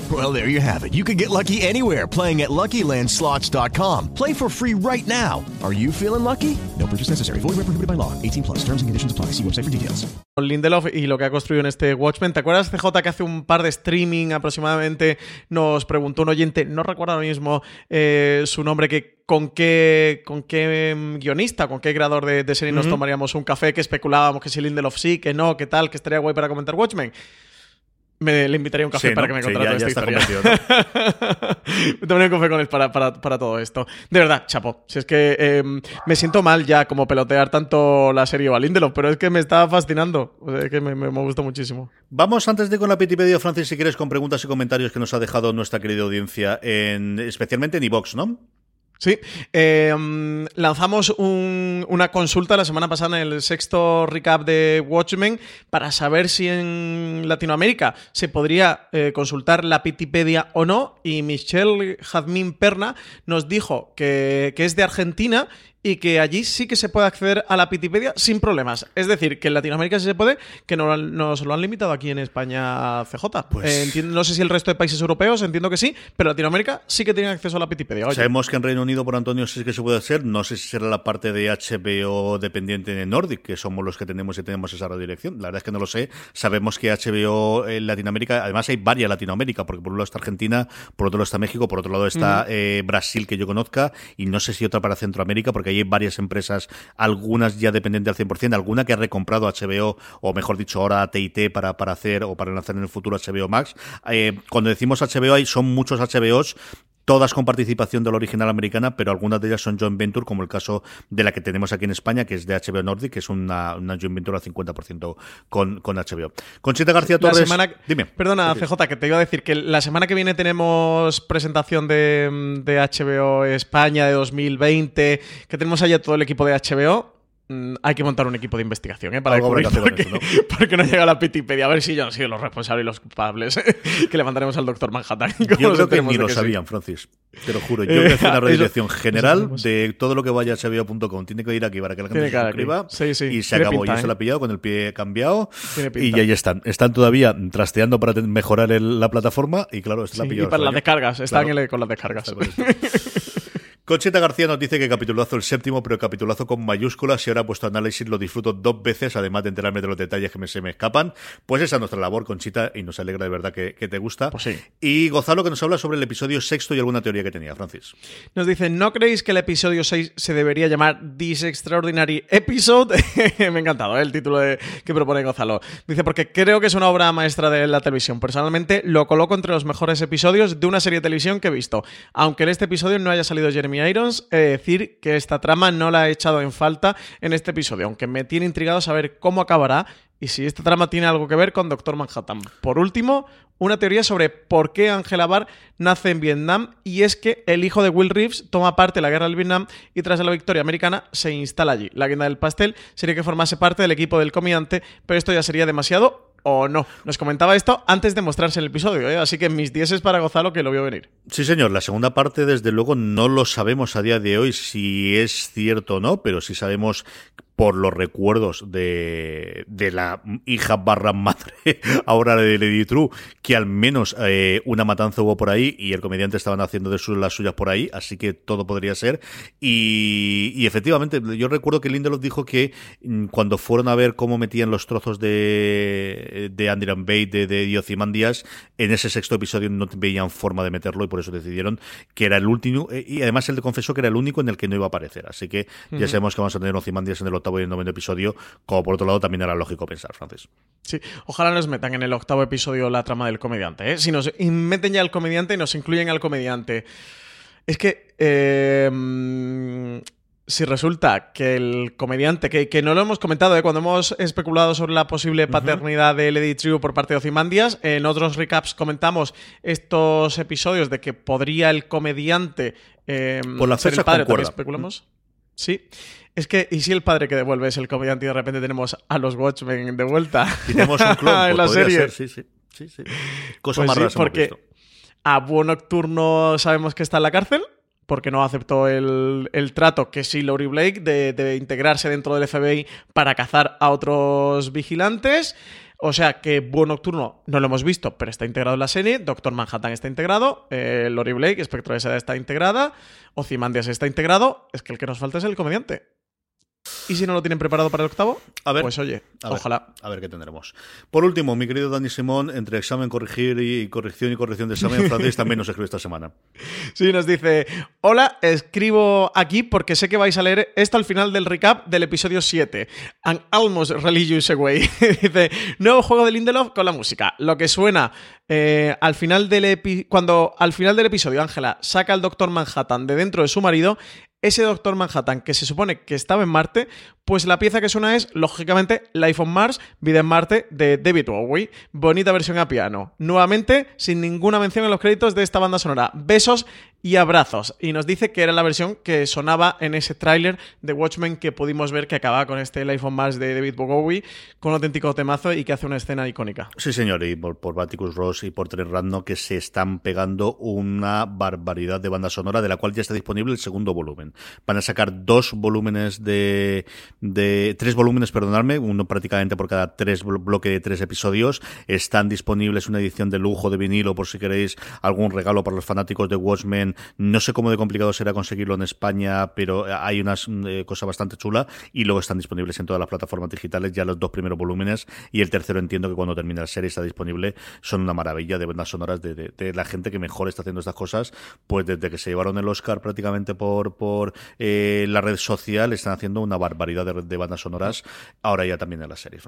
Well, there you have it. You can get lucky anywhere playing at LuckyLandSlots.com. Play for free right now. Are you feeling lucky? No purchase necessary. Void where prohibited by law. 18 plus. Terms and conditions apply. See website for details. Lindelof y lo que ha construido en este Watchmen. ¿Te acuerdas, CJ, que hace un par de streaming aproximadamente nos preguntó un oyente, no recuerdo ahora mismo eh, su nombre, que con qué, con qué mm, guionista, con qué creador de, de serie nos tomaríamos un café, que especulábamos que si Lindelof sí, que no, que tal, que estaría guay para comentar Watchmen. Me, le invitaría un café Sí, para ¿no? que me Sí, contara toda ya esta historia. me tomaría un café con él para, para, para todo esto. De verdad, chapo. Si es que eh, me siento mal ya como pelotear tanto la serie o a Lindelof, pero es que me está fascinando. O sea, es que me, me, me gusta muchísimo. Vamos antes de con la Petipedia, Francis, si quieres, con preguntas y comentarios que nos ha dejado nuestra querida audiencia, en, especialmente en iVox, ¿no? Sí, mm, lanzamos un- una consulta la semana pasada en el sexto recap de Watchmen para saber si en Latinoamérica se podría eh, consultar la Pitipedia o no. Y Michelle Jazmín Perna nos dijo que, que es de Argentina y que allí sí que se puede acceder a la Pitipedia sin problemas. Es decir, que en Latinoamérica sí se puede, que no, nos lo han limitado aquí en España CJ. Eh, entiendo- no sé si el resto de países europeos, entiendo que sí, pero Latinoamérica sí que tienen acceso a la Pitipedia. Oye, Sabemos que en Reino Unido, por Antonio, sí que se puede hacer. No sé si será la parte de HBO dependiente de Nordic, que somos los que tenemos y tenemos esa redirección. La verdad es que no lo sé. Sabemos que HBO en Latinoamérica, además hay varias Latinoamérica, porque por un lado está Argentina, por otro lado está México, por otro lado está eh, Brasil, que yo conozca, y no sé si otra para Centroamérica, porque hay varias empresas, algunas ya dependientes al 100%, alguna que ha recomprado HBO, o mejor dicho, ahora TIT para, para hacer o para lanzar en el futuro HBO Max. Eh, cuando decimos HBO, hay, son muchos HBOs todas con participación de la original americana, pero algunas de ellas son joint venture, como el caso de la que tenemos aquí en España, que es de HBO Nordic, que es una, una joint venture al 50% con, con HBO. Conchita García La Torres. semana- Dime. Perdona, CJ, que te iba a decir que la semana que viene tenemos presentación de, de HBO España de 2020, que tenemos allá todo el equipo de HBO. Mm, Hay que montar un equipo de investigación ¿eh? para Algo descubrir por qué, eso, por qué no llega la Pitipedia. A ver si yo han sido los responsables y los culpables. que le mandaremos al doctor Manhattan. Yo creo que ni lo sí. sabían, Francis. Te lo juro. Yo Eh, voy a hacer una redirección eso general de todo lo que vaya a HBO.com. Tiene que ir aquí para que la gente Tiene se suscriba. Sí, sí. Y se Tiene acabó. pinta, Yo se ¿eh? la he pillado con el pie cambiado. Y ahí están. Están todavía trasteando para mejorar el- la plataforma. Y claro, esta la Sí, pilló y para las descargas. Están Claro. con las descargas. Conchita García nos dice que capitulazo el séptimo, pero capitulazo con mayúsculas y ahora vuestro análisis lo disfruto dos veces, además de enterarme de los detalles que me, se me escapan. Pues esa es nuestra labor, Conchita, y nos alegra de verdad que, que te gusta. Pues sí. Y Gonzalo que nos habla sobre el episodio sexto y alguna teoría que tenía, Francis. Nos dicen, ¿no creéis que el episodio 6 se debería llamar This Extraordinary Episode? Me ha encantado ¿eh? el título de- que propone Gonzalo. Dice, porque creo que es una obra maestra de la televisión. Personalmente lo coloco entre los mejores episodios de una serie de televisión que he visto. Aunque en este episodio no haya salido Jeremy Irons, he de decir que esta trama no la he echado en falta en este episodio, aunque me tiene intrigado saber cómo acabará y si esta trama tiene algo que ver con Doctor Manhattan. Por último, una teoría sobre por qué Angela Barr nace en Vietnam y es que el hijo de Will Reeves toma parte de la guerra del Vietnam y tras la victoria americana se instala allí. La guinda del pastel sería que formase parte del equipo del comediante, pero esto ya sería demasiado o no. Nos comentaba esto antes de mostrarse el episodio, ¿eh? así que mis 10 es para Gonzalo que lo vio venir. Sí, señor. La segunda parte, desde luego, no lo sabemos a día de hoy si es cierto o no, pero sí sabemos por los recuerdos de, de la hija barra madre, ahora de Lady True, que al menos eh, una matanza hubo por ahí y el comediante estaban haciendo de sus, las suyas por ahí, así que todo podría ser. Y, y efectivamente, yo recuerdo que Lindelof dijo que mm, cuando fueron a ver cómo metían los trozos de, de Andrian Bate, de, de Ozymandias, en ese sexto episodio no veían forma de meterlo y por eso decidieron que era el último. eh, Y además él confesó que era el único en el que no iba a aparecer. Así que ya sabemos que vamos a tener Ozymandias en el octavo y el noveno episodio, como por otro lado también era lógico pensar, Francis. Sí, ojalá nos metan en el octavo episodio la trama del comediante. ¿eh? Si nos meten ya al comediante y nos incluyen al comediante. Es que. eh, mm, si resulta que el comediante, que, que no lo hemos comentado ¿eh? cuando hemos especulado sobre la posible paternidad de Lady True por parte de Ozymandias, en otros recaps comentamos estos episodios de que podría el comediante eh, Por la ser fecha el padre, especulamos. Sí. Es que, ¿y si el padre que devuelve es el comediante y de repente tenemos a los Watchmen de vuelta? Y tenemos un clon, en pues la serie. ser, sí, sí. sí, sí. Cosa Pues más sí, rara hemos porque visto. a Búho Nocturno sabemos que está en la cárcel porque no aceptó el, el trato que sí Laurie Blake de, de integrarse dentro del FBI para cazar a otros vigilantes. O sea que Búho Nocturno no lo hemos visto, pero está integrado en la serie. Doctor Manhattan está integrado. Eh, Laurie Blake, Espectro de Seda está integrada. Ozymandias está integrado. Es que el que nos falta es el comediante. Y si no lo tienen preparado para el octavo, A ver, pues oye, a ver, ojalá. a ver qué tendremos. Por último, mi querido Dani Simón, entre examen, corregir y corrección y corrección de examen, francés también nos escribe esta semana. Sí, nos dice, hola, escribo aquí porque sé que vais a leer esto al final del recap del episodio 7. An almost religious away. dice, nuevo juego de Lindelof con la música. Lo que suena eh, al final del epi- cuando al final del episodio Ángela saca al Doctor Manhattan de dentro de su marido, ese Doctor Manhattan que se supone que estaba en Marte, pues la pieza que suena es, lógicamente, Life on Mars, Vida en Marte, de David Bowie. Bonita versión a piano. Nuevamente, sin ninguna mención en los créditos de esta banda sonora. Besos y abrazos. Y nos dice que era la versión que sonaba en ese tráiler de Watchmen que pudimos ver que acababa con este Life on Mars de David Bowie, con un auténtico temazo y que hace una escena icónica. Sí, señor, y por, por Baticus Ross y por Trent Randno que se están pegando una barbaridad de banda sonora, de la cual ya está disponible el segundo volumen. Van a sacar dos volúmenes de, de tres volúmenes, perdonadme, uno prácticamente por cada tres blo- bloque de tres episodios. Están disponibles una edición de lujo de vinilo por si queréis algún regalo para los fanáticos de Watchmen. No sé cómo de complicado será conseguirlo en España, pero hay unas eh, cosa bastante chula y luego están disponibles en todas las plataformas digitales ya los dos primeros volúmenes y el tercero entiendo que cuando termine la serie está disponible. Son una maravilla de bandas sonoras de, la gente que mejor está haciendo estas cosas, pues desde que se llevaron el Oscar prácticamente por, por eh, la red social están haciendo una barbaridad de, de bandas sonoras, ahora ya también en las series.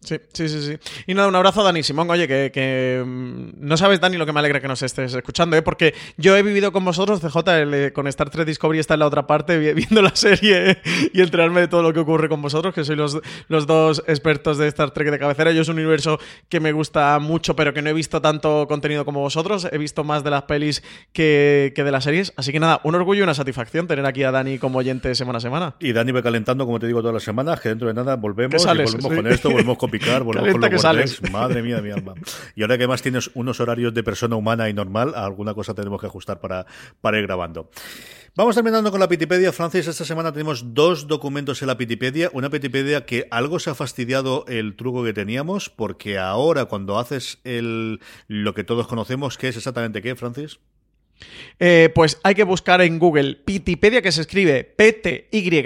Sí, sí, sí, sí. Y nada, un abrazo a Dani Simón. Oye, que, que, mm, no sabes, Dani, lo que me alegra que nos estés escuchando, ¿eh? porque yo he vivido con vosotros, CJ, el, eh, con Star Trek Discovery está en la otra parte, vi- viendo la serie y enterarme de todo lo que ocurre con vosotros, que sois los, los dos expertos de Star Trek de cabecera. Yo es un universo que me gusta mucho, pero que no he visto tanto contenido como vosotros. He visto más de las pelis que, que de las series. Así que nada, un orgullo y una satisfacción tener aquí a Dani como oyente semana a semana. Y Dani va calentando, como te digo, todas las semanas, que dentro de nada volvemos Que sales, y volvemos sí. con esto, volvemos con picar, volvemos Calienta con los que. Madre mía de mi alma. Y ahora que además tienes unos horarios de persona humana y normal, alguna cosa tenemos que ajustar para, para ir grabando. Vamos terminando con la Pitipedia, Francis. Esta semana tenemos dos documentos en la Pitipedia. Una Pitipedia que algo se ha fastidiado el truco que teníamos, porque ahora cuando haces el lo que todos conocemos, ¿qué es exactamente qué, Francis? Eh, pues hay que buscar en Google Pitipedia, que se escribe P-T-Y.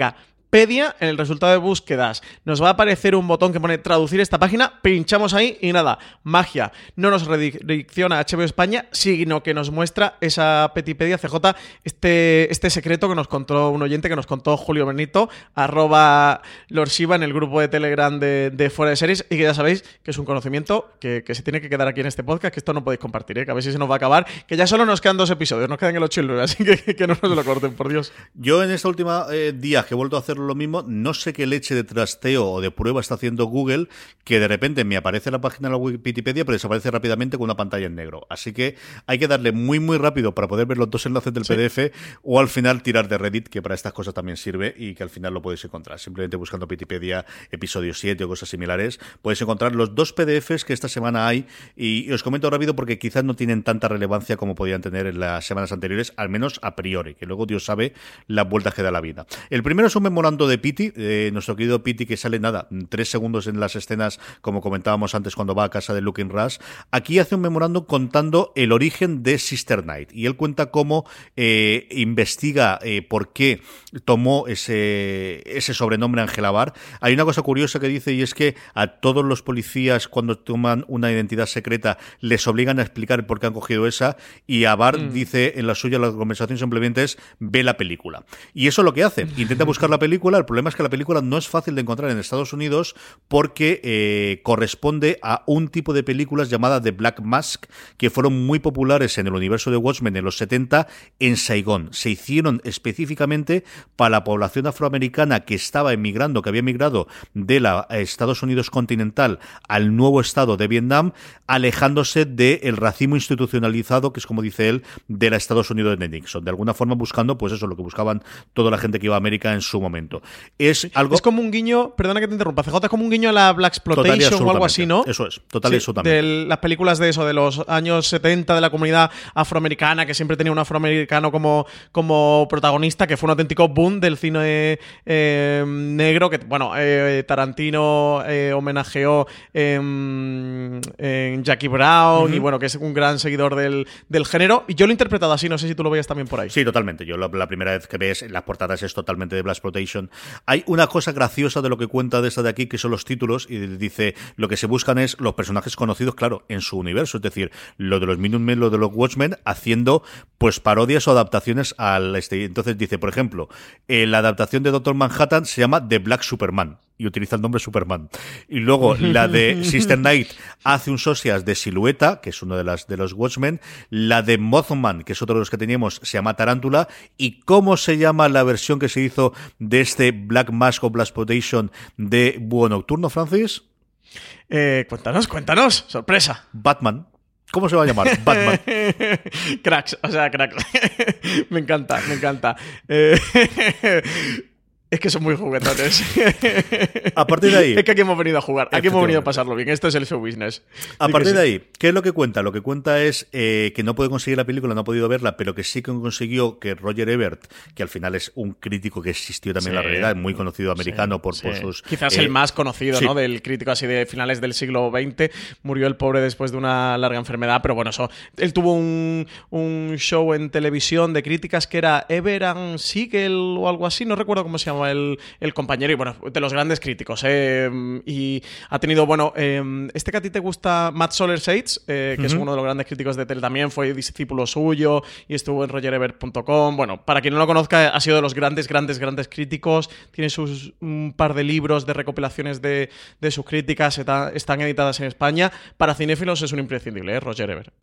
Pedia, en el resultado de búsquedas nos va a aparecer un botón que pone traducir esta página, pinchamos ahí y nada, magia. No nos redirecciona a HBO España, sino que nos muestra esa Petipedia CJ, este, este secreto que nos contó un oyente, que nos contó Julio Benito, arroba Lord Shiva en el grupo de Telegram de, Fuera de Series, y que ya sabéis que es un conocimiento que, se tiene que quedar aquí en este podcast, que esto no podéis compartir, ¿eh? que a ver si se nos va a acabar, que ya solo nos quedan dos episodios, nos quedan el 8 y el 9, así que, no nos lo corten, por Dios. Yo en esta última eh, día que he vuelto a lo mismo, no sé qué leche de trasteo o de prueba está haciendo Google, que de repente me aparece la página de la Wikipedia, pero desaparece rápidamente con una pantalla en negro. Así que hay que darle muy, muy rápido para poder ver los dos enlaces del Sí. PDF o al final tirar de Reddit, que para estas cosas también sirve y que al final lo podéis encontrar. Simplemente buscando Wikipedia episodio 7 o cosas similares, podéis encontrar los dos PDFs que esta semana hay y, y os comento rápido porque quizás no tienen tanta relevancia como podían tener en las semanas anteriores, al menos a priori, que luego Dios sabe las vueltas que da la vida. El primero es un memorando de Piti, eh, nuestro querido Piti que sale nada, tres segundos en las escenas, como comentábamos antes cuando va a casa de Looking Rush. Aquí hace un memorando contando el origen de Sister Night y él cuenta cómo eh, investiga eh, por qué tomó ese, ese sobrenombre Angela Bar. Hay una cosa curiosa que dice y es que a todos los policías cuando toman una identidad secreta les obligan a explicar por qué han cogido esa y a Bar dice en la suya la conversación simplemente es ve la película. Y eso es lo que hace. Intenta buscar la película. El problema es que la película no es fácil de encontrar en Estados Unidos porque eh, corresponde a un tipo de películas llamada The Black Mask que fueron muy populares en el universo de Watchmen en los 70 en Saigón. Se hicieron específicamente para la población afroamericana que estaba emigrando, que había emigrado de la eh, Estados Unidos continental al nuevo estado de Vietnam, alejándose del racismo institucionalizado, que es como dice él, de la Estados Unidos de Nixon. De alguna forma buscando, pues eso, lo que buscaban toda la gente que iba a América en su momento. Es algo... Es como un guiño, perdona que te interrumpa, CJ, es como un guiño a la Black Exploitation o algo así, ¿no? Eso es, total Sí, absolutamente. De las películas de eso, de los años 70, de la comunidad afroamericana, que siempre tenía un afroamericano como, como protagonista, que fue un auténtico boom del cine eh, negro, que, bueno, eh, Tarantino eh, homenajeó em, en Jackie Brown, y bueno, que es un gran seguidor del, del género. Y yo lo he interpretado así, no sé si tú lo veías también por ahí. Sí, totalmente. Yo la, la primera vez que ves las portadas es totalmente de Black Exploitation Hay una cosa graciosa de lo que cuenta de esta de aquí, que son los títulos, y dice, lo que se buscan es los personajes conocidos, claro, en su universo, es decir, lo de los Minutemen, lo de los Watchmen, haciendo pues parodias o adaptaciones al este. Entonces dice, por ejemplo, eh, la adaptación de Doctor Manhattan se llama The Black Superman y utiliza el nombre Superman. Y luego la de Sister Knight hace un socias de silueta, que es uno de las de los Watchmen, la de Mothman, que es otro de los que teníamos, se llama Tarántula, y cómo se llama la versión que se hizo de este Black Mask o Black Potation de Búho Nocturno, Francis? Eh, cuéntanos, cuéntanos, sorpresa. Batman. ¿Cómo se va a llamar? Batman. cracks, o sea, cracks. me encanta, me encanta. Es que son muy juguetones. A partir de ahí. Es que aquí hemos venido a jugar. Aquí hemos venido a pasarlo bien. Esto es el show business. A partir de ahí, ¿qué es lo que cuenta? Lo que cuenta es eh, que no puede conseguir la película, no ha podido verla, pero que sí que consiguió que Roger Ebert, que al final es un crítico que existió también en la realidad, muy conocido americano por, sus. Quizás el eh, más conocido, ¿no? Del crítico así de finales del siglo XX. Murió el pobre después de una larga enfermedad, pero bueno, eso. Él tuvo un, un show en televisión de críticas que era Ever and Siegel o algo así, no recuerdo cómo se llama el, el compañero y bueno, de los grandes críticos. ¿eh? Y ha tenido, bueno, eh, este que a ti te gusta, Matt Soler Sates, eh, que es uno de los grandes críticos de tele también, fue discípulo suyo y estuvo en rogerebert.com. Bueno, para quien no lo conozca, ha sido de los grandes, grandes, grandes críticos. Tiene sus un par de libros de recopilaciones de, de sus críticas, está- están editadas en España. Para cinéfilos es un imprescindible, ¿eh? Roger Ebert.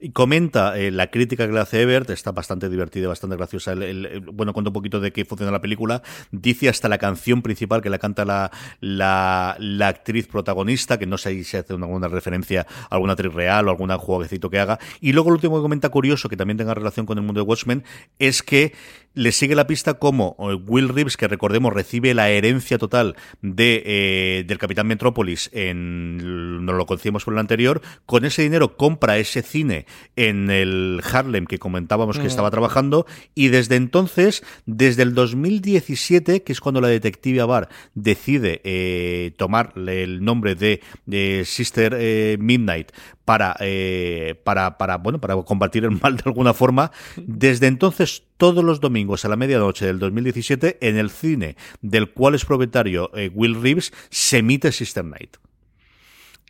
Y comenta eh, la crítica que le hace Ebert, está bastante divertida, bastante graciosa. El- bueno, cuenta un poquito de qué funciona la película. Dice hasta la canción principal que la canta la, la, actriz protagonista, que no sé si hace una- alguna referencia a alguna actriz real o algún jueguecito que haga. Y luego lo último que comenta curioso, que también tenga relación con el mundo de Watchmen, es que le sigue la pista como eh, Will Reeves, que recordemos recibe la herencia total de, eh, del Capitán Metrópolis, en, nos lo conocíamos por el anterior, con ese dinero compra ese cine en el Harlem que comentábamos que Mm. estaba trabajando y desde entonces, desde el 2017, que es cuando la detective Abar decide eh, tomar el nombre de, de Sister eh, Midnight para, eh, para, para, bueno, para combatir el mal de alguna forma, desde entonces todos los domingos a la medianoche del 2017 en el cine del cual es propietario eh, Will Reeves se emite Sister Night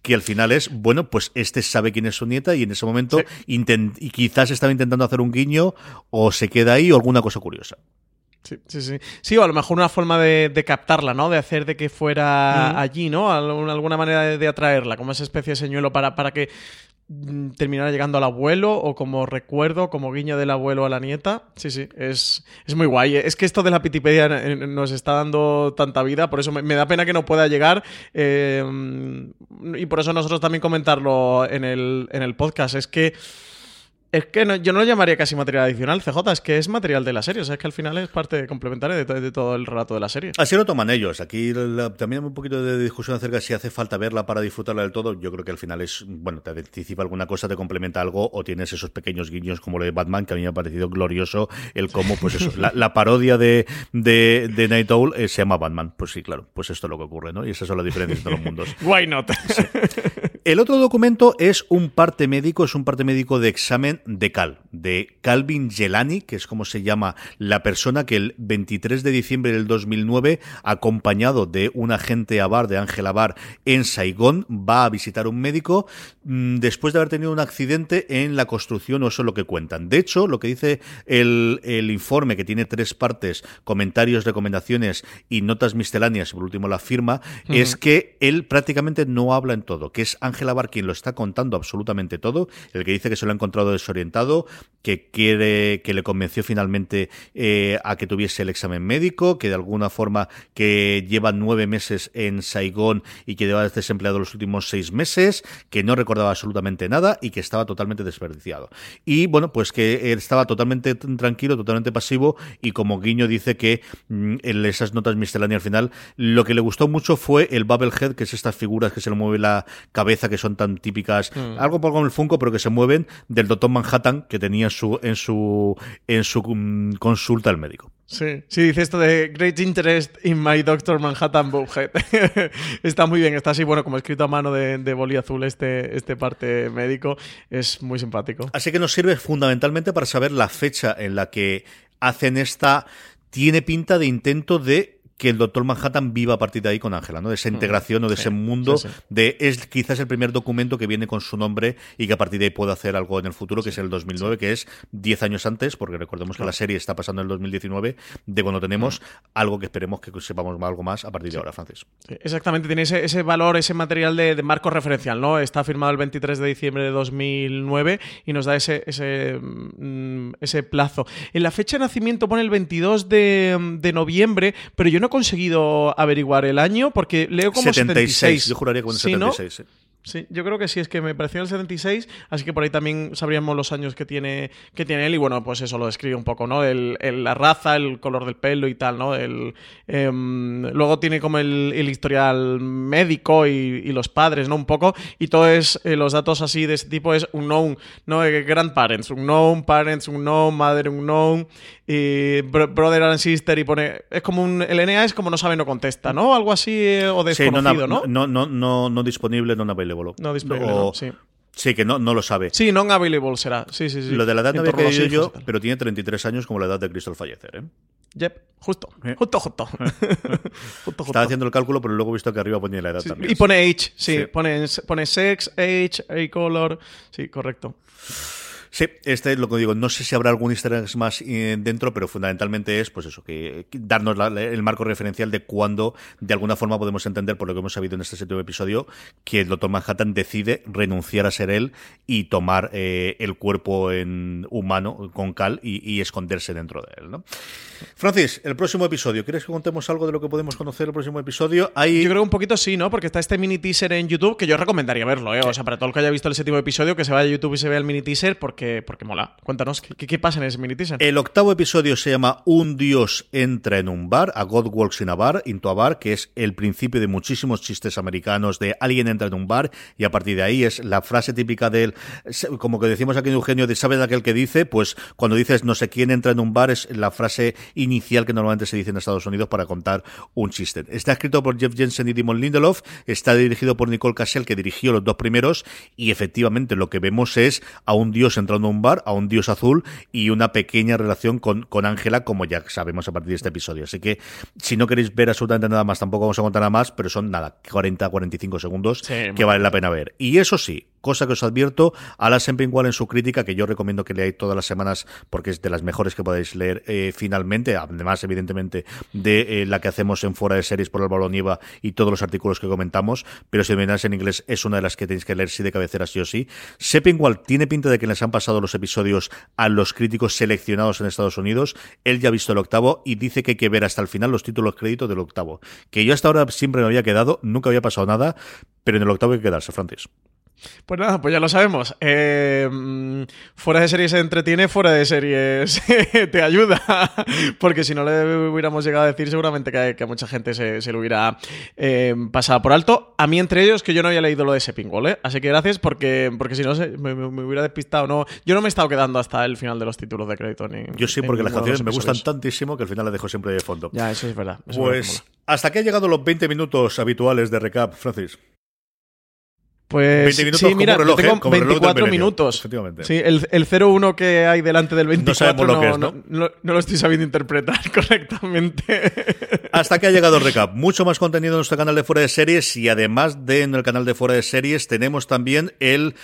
que al final es, bueno, pues este sabe quién es su nieta y en ese momento intent- y quizás estaba intentando hacer un guiño o se queda ahí o alguna cosa curiosa. Sí, sí, sí. Sí, o a lo mejor una forma de, de captarla, ¿no? De hacer de que fuera Mm. allí, ¿no? Alguna manera de, de atraerla, como esa especie de señuelo para, para que mm, terminara llegando al abuelo o como recuerdo, como guiño del abuelo a la nieta. Sí, sí, es, es muy guay. Es que esto de la Pitipedia nos está dando tanta vida, por eso me, me da pena que no pueda llegar eh, y por eso nosotros también comentarlo en el, en el podcast. Es que... Es que no- yo no lo llamaría casi material adicional, CJ, es que es material de la serie, o sea, es que al final es parte complementaria de, to- de todo el relato de la serie. Así lo toman ellos. Aquí la- también hay un poquito de discusión acerca de si hace falta verla para disfrutarla del todo. Yo creo que al final es, bueno, te anticipa alguna cosa, te complementa algo o tienes esos pequeños guiños como lo de Batman, que a mí me ha parecido glorioso el cómo, pues eso, la, la parodia de, de, de Night Owl eh, se llama Batman. Pues sí, claro, pues esto es lo que ocurre, ¿no? Y esas son las diferencias entre los mundos. Why not? El otro documento es un parte médico, es un parte médico de examen de Cal, de Calvin Gelani, que es como se llama la persona que el 23 de diciembre del 2009, acompañado de un agente Abar, de Ángel Abar, en Saigón, va a visitar un médico mm, después de haber tenido un accidente en la construcción, o eso es lo que cuentan. De hecho, lo que dice el, el informe, que tiene tres partes, comentarios, recomendaciones y notas misceláneas, por último la firma, es que él prácticamente no habla en todo, que es Ángela Bar quien lo está contando absolutamente todo, el que dice que se lo ha encontrado desorientado, que quiere, que le convenció finalmente eh, a que tuviese el examen médico, que de alguna forma que lleva nueve meses en Saigón y que lleva desempleado los últimos seis meses, que no recordaba absolutamente nada y que estaba totalmente desperdiciado. Y bueno, pues que estaba totalmente tranquilo, totalmente pasivo y como guiño dice que mm, en esas notas misceláneas al final lo que le gustó mucho fue el Bubblehead, que es estas figuras que se le mueve la cabeza, que son tan típicas, Mm. algo por como el Funko, pero que se mueven del Doctor Manhattan que tenía en su, en su, en su mm, consulta al médico. Sí, sí, dice esto de Great Interest in My Doctor Manhattan Bobhead. está muy bien, está así, bueno, como escrito a mano de, de boli azul este, este parte médico, es muy simpático. Así que nos sirve fundamentalmente para saber la fecha en la que hacen esta. Tiene pinta de intento de que el Doctor Manhattan viva a partir de ahí con Ángela, ¿no? De esa integración o de ese mundo de es quizás el primer documento que viene con su nombre y que a partir de ahí puede hacer algo en el futuro, que es el 2009, que es 10 años antes, porque recordemos que la serie está pasando en el 2019, de cuando tenemos algo que esperemos que sepamos algo más a partir de ahora, Francis. Exactamente, tiene ese, valor, ese material de, marco referencial, ¿no? Está firmado el 23 de diciembre de 2009 y nos da ese, ese, mm, ese plazo. En la fecha de nacimiento pone el 22 de, de noviembre, pero yo no he conseguido averiguar el año porque leo como 76. Yo juraría que 76. Sí, yo creo que sí, es que me pareció el 76, así que por ahí también sabríamos los años que tiene, que tiene él y bueno, pues eso lo describe un poco, ¿no? El, la raza, el color del pelo y tal, ¿no? El, em, luego tiene como el, historial médico y, los padres, ¿no? Un poco, y todo es, eh, los datos así de ese tipo es unknown, ¿no? Eh, grandparents, unknown, parents, unknown, mother, unknown, y brother and sister y pone, es como un, el NA es como no sabe, no contesta, ¿no? Algo así eh, o desconocido, no, no, no, no, no disponible, no available. No disponible, sí. Sí, que no, no lo sabe. Sí, non-available será. Sí, sí, sí. Lo de la edad no había caído yo, pero tiene 33 años como la edad de Cristo al fallecer, ¿eh? Yep, justo. Justo, justo. Estaba haciendo el cálculo, pero luego he visto que arriba ponía la edad también. Y pone age, sí. Pone, pone sex, age, a color. Sí, correcto. Sí, este es lo que digo. No sé si habrá algún easter egg más eh, dentro, pero fundamentalmente es, pues eso, que darnos el marco referencial de cuándo, de alguna forma, podemos entender, por lo que hemos sabido en este séptimo episodio, que el Doctor Manhattan decide renunciar a ser él y tomar eh, el cuerpo en humano con Cal y, esconderse dentro de él, ¿no? Francis, el próximo episodio. ¿Quieres que contemos algo de lo que podemos conocer el próximo episodio? Hay... Yo creo un poquito sí, ¿no? Porque está este mini teaser en YouTube que yo recomendaría verlo, ¿eh? O sea, para todo el que haya visto el séptimo episodio, que se vaya a YouTube y se vea el mini teaser, porque porque, mola. Cuéntanos, ¿qué, pasa en ese mini teaser? El octavo episodio se llama Un dios entra en un bar, a God Walks in a Bar, into a Bar, que es el principio de muchísimos chistes americanos de alguien entra en un bar y a partir de ahí es la frase típica del, como que decimos aquí en Eugenio, de ¿sabes aquel que dice? Pues cuando dices no sé quién entra en un bar es la frase inicial que normalmente se dice en Estados Unidos para contar un chiste. Está escrito por Jeff Jensen y Dimon Lindelof, está dirigido por Nicole Cassell, que dirigió los dos primeros, y efectivamente lo que vemos es a un dios entrando un bar, a un dios azul y una pequeña relación con Ángela, como ya sabemos a partir de este episodio. Así que si no queréis ver absolutamente nada más, tampoco vamos a contar nada más, pero son nada, 40, 45 segundos que vale la pena ver. Y eso sí, cosa que os advierto, a la siempre igual en su crítica, que yo recomiendo que leáis todas las semanas porque es de las mejores que podéis leer eh, finalmente, además evidentemente de eh, la que hacemos en Fuera de Series por el Nieva y todos los artículos que comentamos, pero si miráis en inglés es una de las que tenéis que leer sí de cabecera sí o sí. Seppingwall tiene pinta de que les han pasado los episodios a los críticos seleccionados en Estados Unidos, él ya ha visto el octavo y dice que hay que ver hasta el final los títulos créditos del octavo, que yo hasta ahora siempre me había quedado, nunca había pasado nada, pero en el octavo hay que quedarse, Francis. Pues nada, pues ya lo sabemos. Eh, mm, fuera de series se entretiene, fuera de series te ayuda. Porque si no le hubiéramos llegado a decir, seguramente que, a mucha gente se, lo hubiera eh, pasado por alto. A mí, entre ellos, que yo no había leído lo de ese pingol, ¿eh? Así que gracias, porque, porque si no me, hubiera despistado. No, yo no me he estado quedando hasta el final de los títulos de crédito. Ni, yo sí, porque las canciones me gustan tantísimo que al final las dejo siempre de fondo. Ya, eso es verdad. pues hasta que han llegado los 20 minutos habituales de recap, Francis. Pues sí, mira, reloj, tengo 24 ¿eh? minutos. Efectivamente. Sí, el, el 0-1 que hay delante del 24 no, lo que es, ¿no? No, lo estoy sabiendo interpretar correctamente. Hasta que ha llegado el recap. Mucho más contenido en nuestro canal de Fuera de Series y además de en el canal de Fuera de Series tenemos también el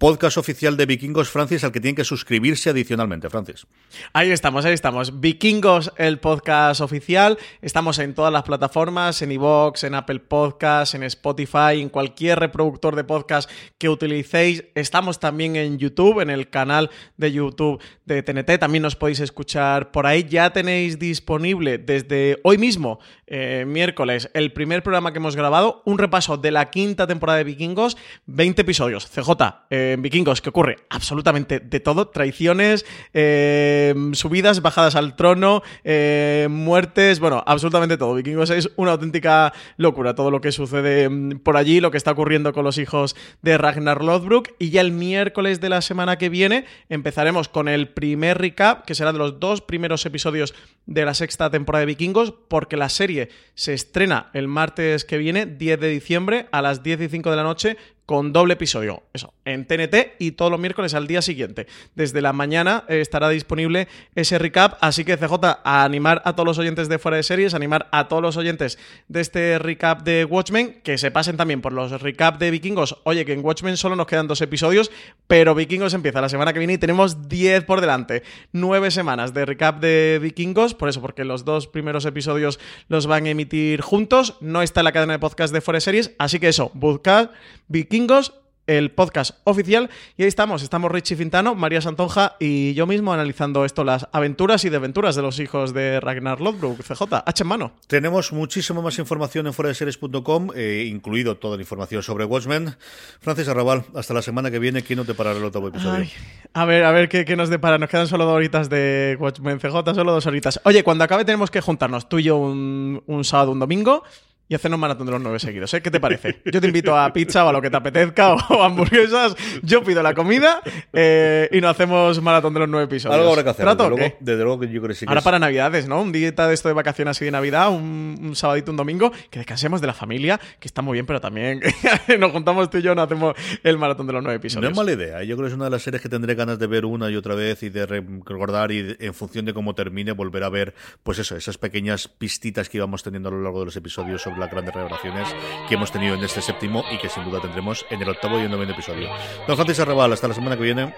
podcast oficial de Vikingos, Francis, al que tienen que suscribirse adicionalmente, Francis. Ahí estamos, ahí estamos. Vikingos, el podcast oficial. Estamos en todas las plataformas, en iVoox, en Apple Podcasts, en Spotify, en cualquier reproductor de podcast que utilicéis. Estamos también en YouTube, en el canal de YouTube de TNT. También nos podéis escuchar por ahí. Ya tenéis disponible desde hoy mismo, eh, miércoles, el primer programa que hemos grabado, un repaso de la quinta temporada de Vikingos, 20 episodios. CJ, eh, en Vikingos, que ocurre absolutamente de todo, traiciones, eh, subidas, bajadas al trono, eh, muertes, bueno, absolutamente todo. Vikingos es una auténtica locura todo lo que sucede mm, por allí, lo que está ocurriendo con los hijos de Ragnar Lothbrok y ya el miércoles de la semana que viene empezaremos con el primer recap, que será de los dos primeros episodios de la sexta temporada de Vikingos, porque la serie se estrena el martes que viene, 10 de diciembre, a las 10 y 5 de la noche, con doble episodio. Eso, en TNT y todos los miércoles al día siguiente. Desde la mañana eh, estará disponible ese recap. Así que CJ, a animar a todos los oyentes de fuera de series, animar a todos los oyentes de este recap de Watchmen, que se pasen también por los recap de Vikingos. Oye, que en Watchmen solo nos quedan dos episodios, pero Vikingos empieza la semana que viene y tenemos 10 por delante. Nueve semanas de recap de Vikingos, por eso, porque los dos primeros episodios los van a emitir juntos. No está en la cadena de podcast de fuera de series, así que eso, buscad Vikingos, el podcast oficial. Y ahí estamos, estamos Richie Fintano, María Santonja y yo mismo analizando esto, las aventuras y desventuras de los hijos de Ragnar Lodbrok, CJ, H en mano. Tenemos muchísima más información en fueradeseries.com, eh, incluido toda la información sobre Watchmen. Francis Arrabal, hasta la semana que viene, ¿quién no te parará el otro episodio? a ver, a ver ¿qué, ¿qué, nos depara. Nos quedan solo dos horitas de Watchmen CJ, solo dos horitas. Oye, cuando acabe tenemos que juntarnos tú y yo un, un sábado, un domingo y hacernos maratón de los nueve seguidos. ¿eh? ¿Qué te parece? Yo te invito a pizza o a lo que te apetezca o hamburguesas. Yo pido la comida eh, y nos hacemos maratón de los nueve episodios. Algo habrá que hacer. ¿Trato, desde, luego, desde luego que yo creo que sí. Que Ahora es... para Navidades, ¿no? Un día de esto de vacaciones así de Navidad, un, un sabadito, un domingo, que descansemos de la familia, que está muy bien, pero también nos juntamos tú y yo, no hacemos el maratón de los nueve episodios. No es mala idea. ¿eh? Yo creo que es una de las series que tendré ganas de ver una y otra vez y de recordar y en función de cómo termine volver a ver, pues eso, esas pequeñas pistitas que íbamos teniendo a lo largo de los episodios sobre las grandes revelaciones que hemos tenido en este séptimo y que sin duda tendremos en el octavo y el noveno episodio. Don Francis Arrabal, hasta la semana que viene.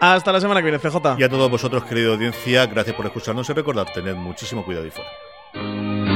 Hasta la semana que viene, CJ. Y a todos vosotros, querida audiencia, gracias por escucharnos y recordad, tened muchísimo cuidado y fuera.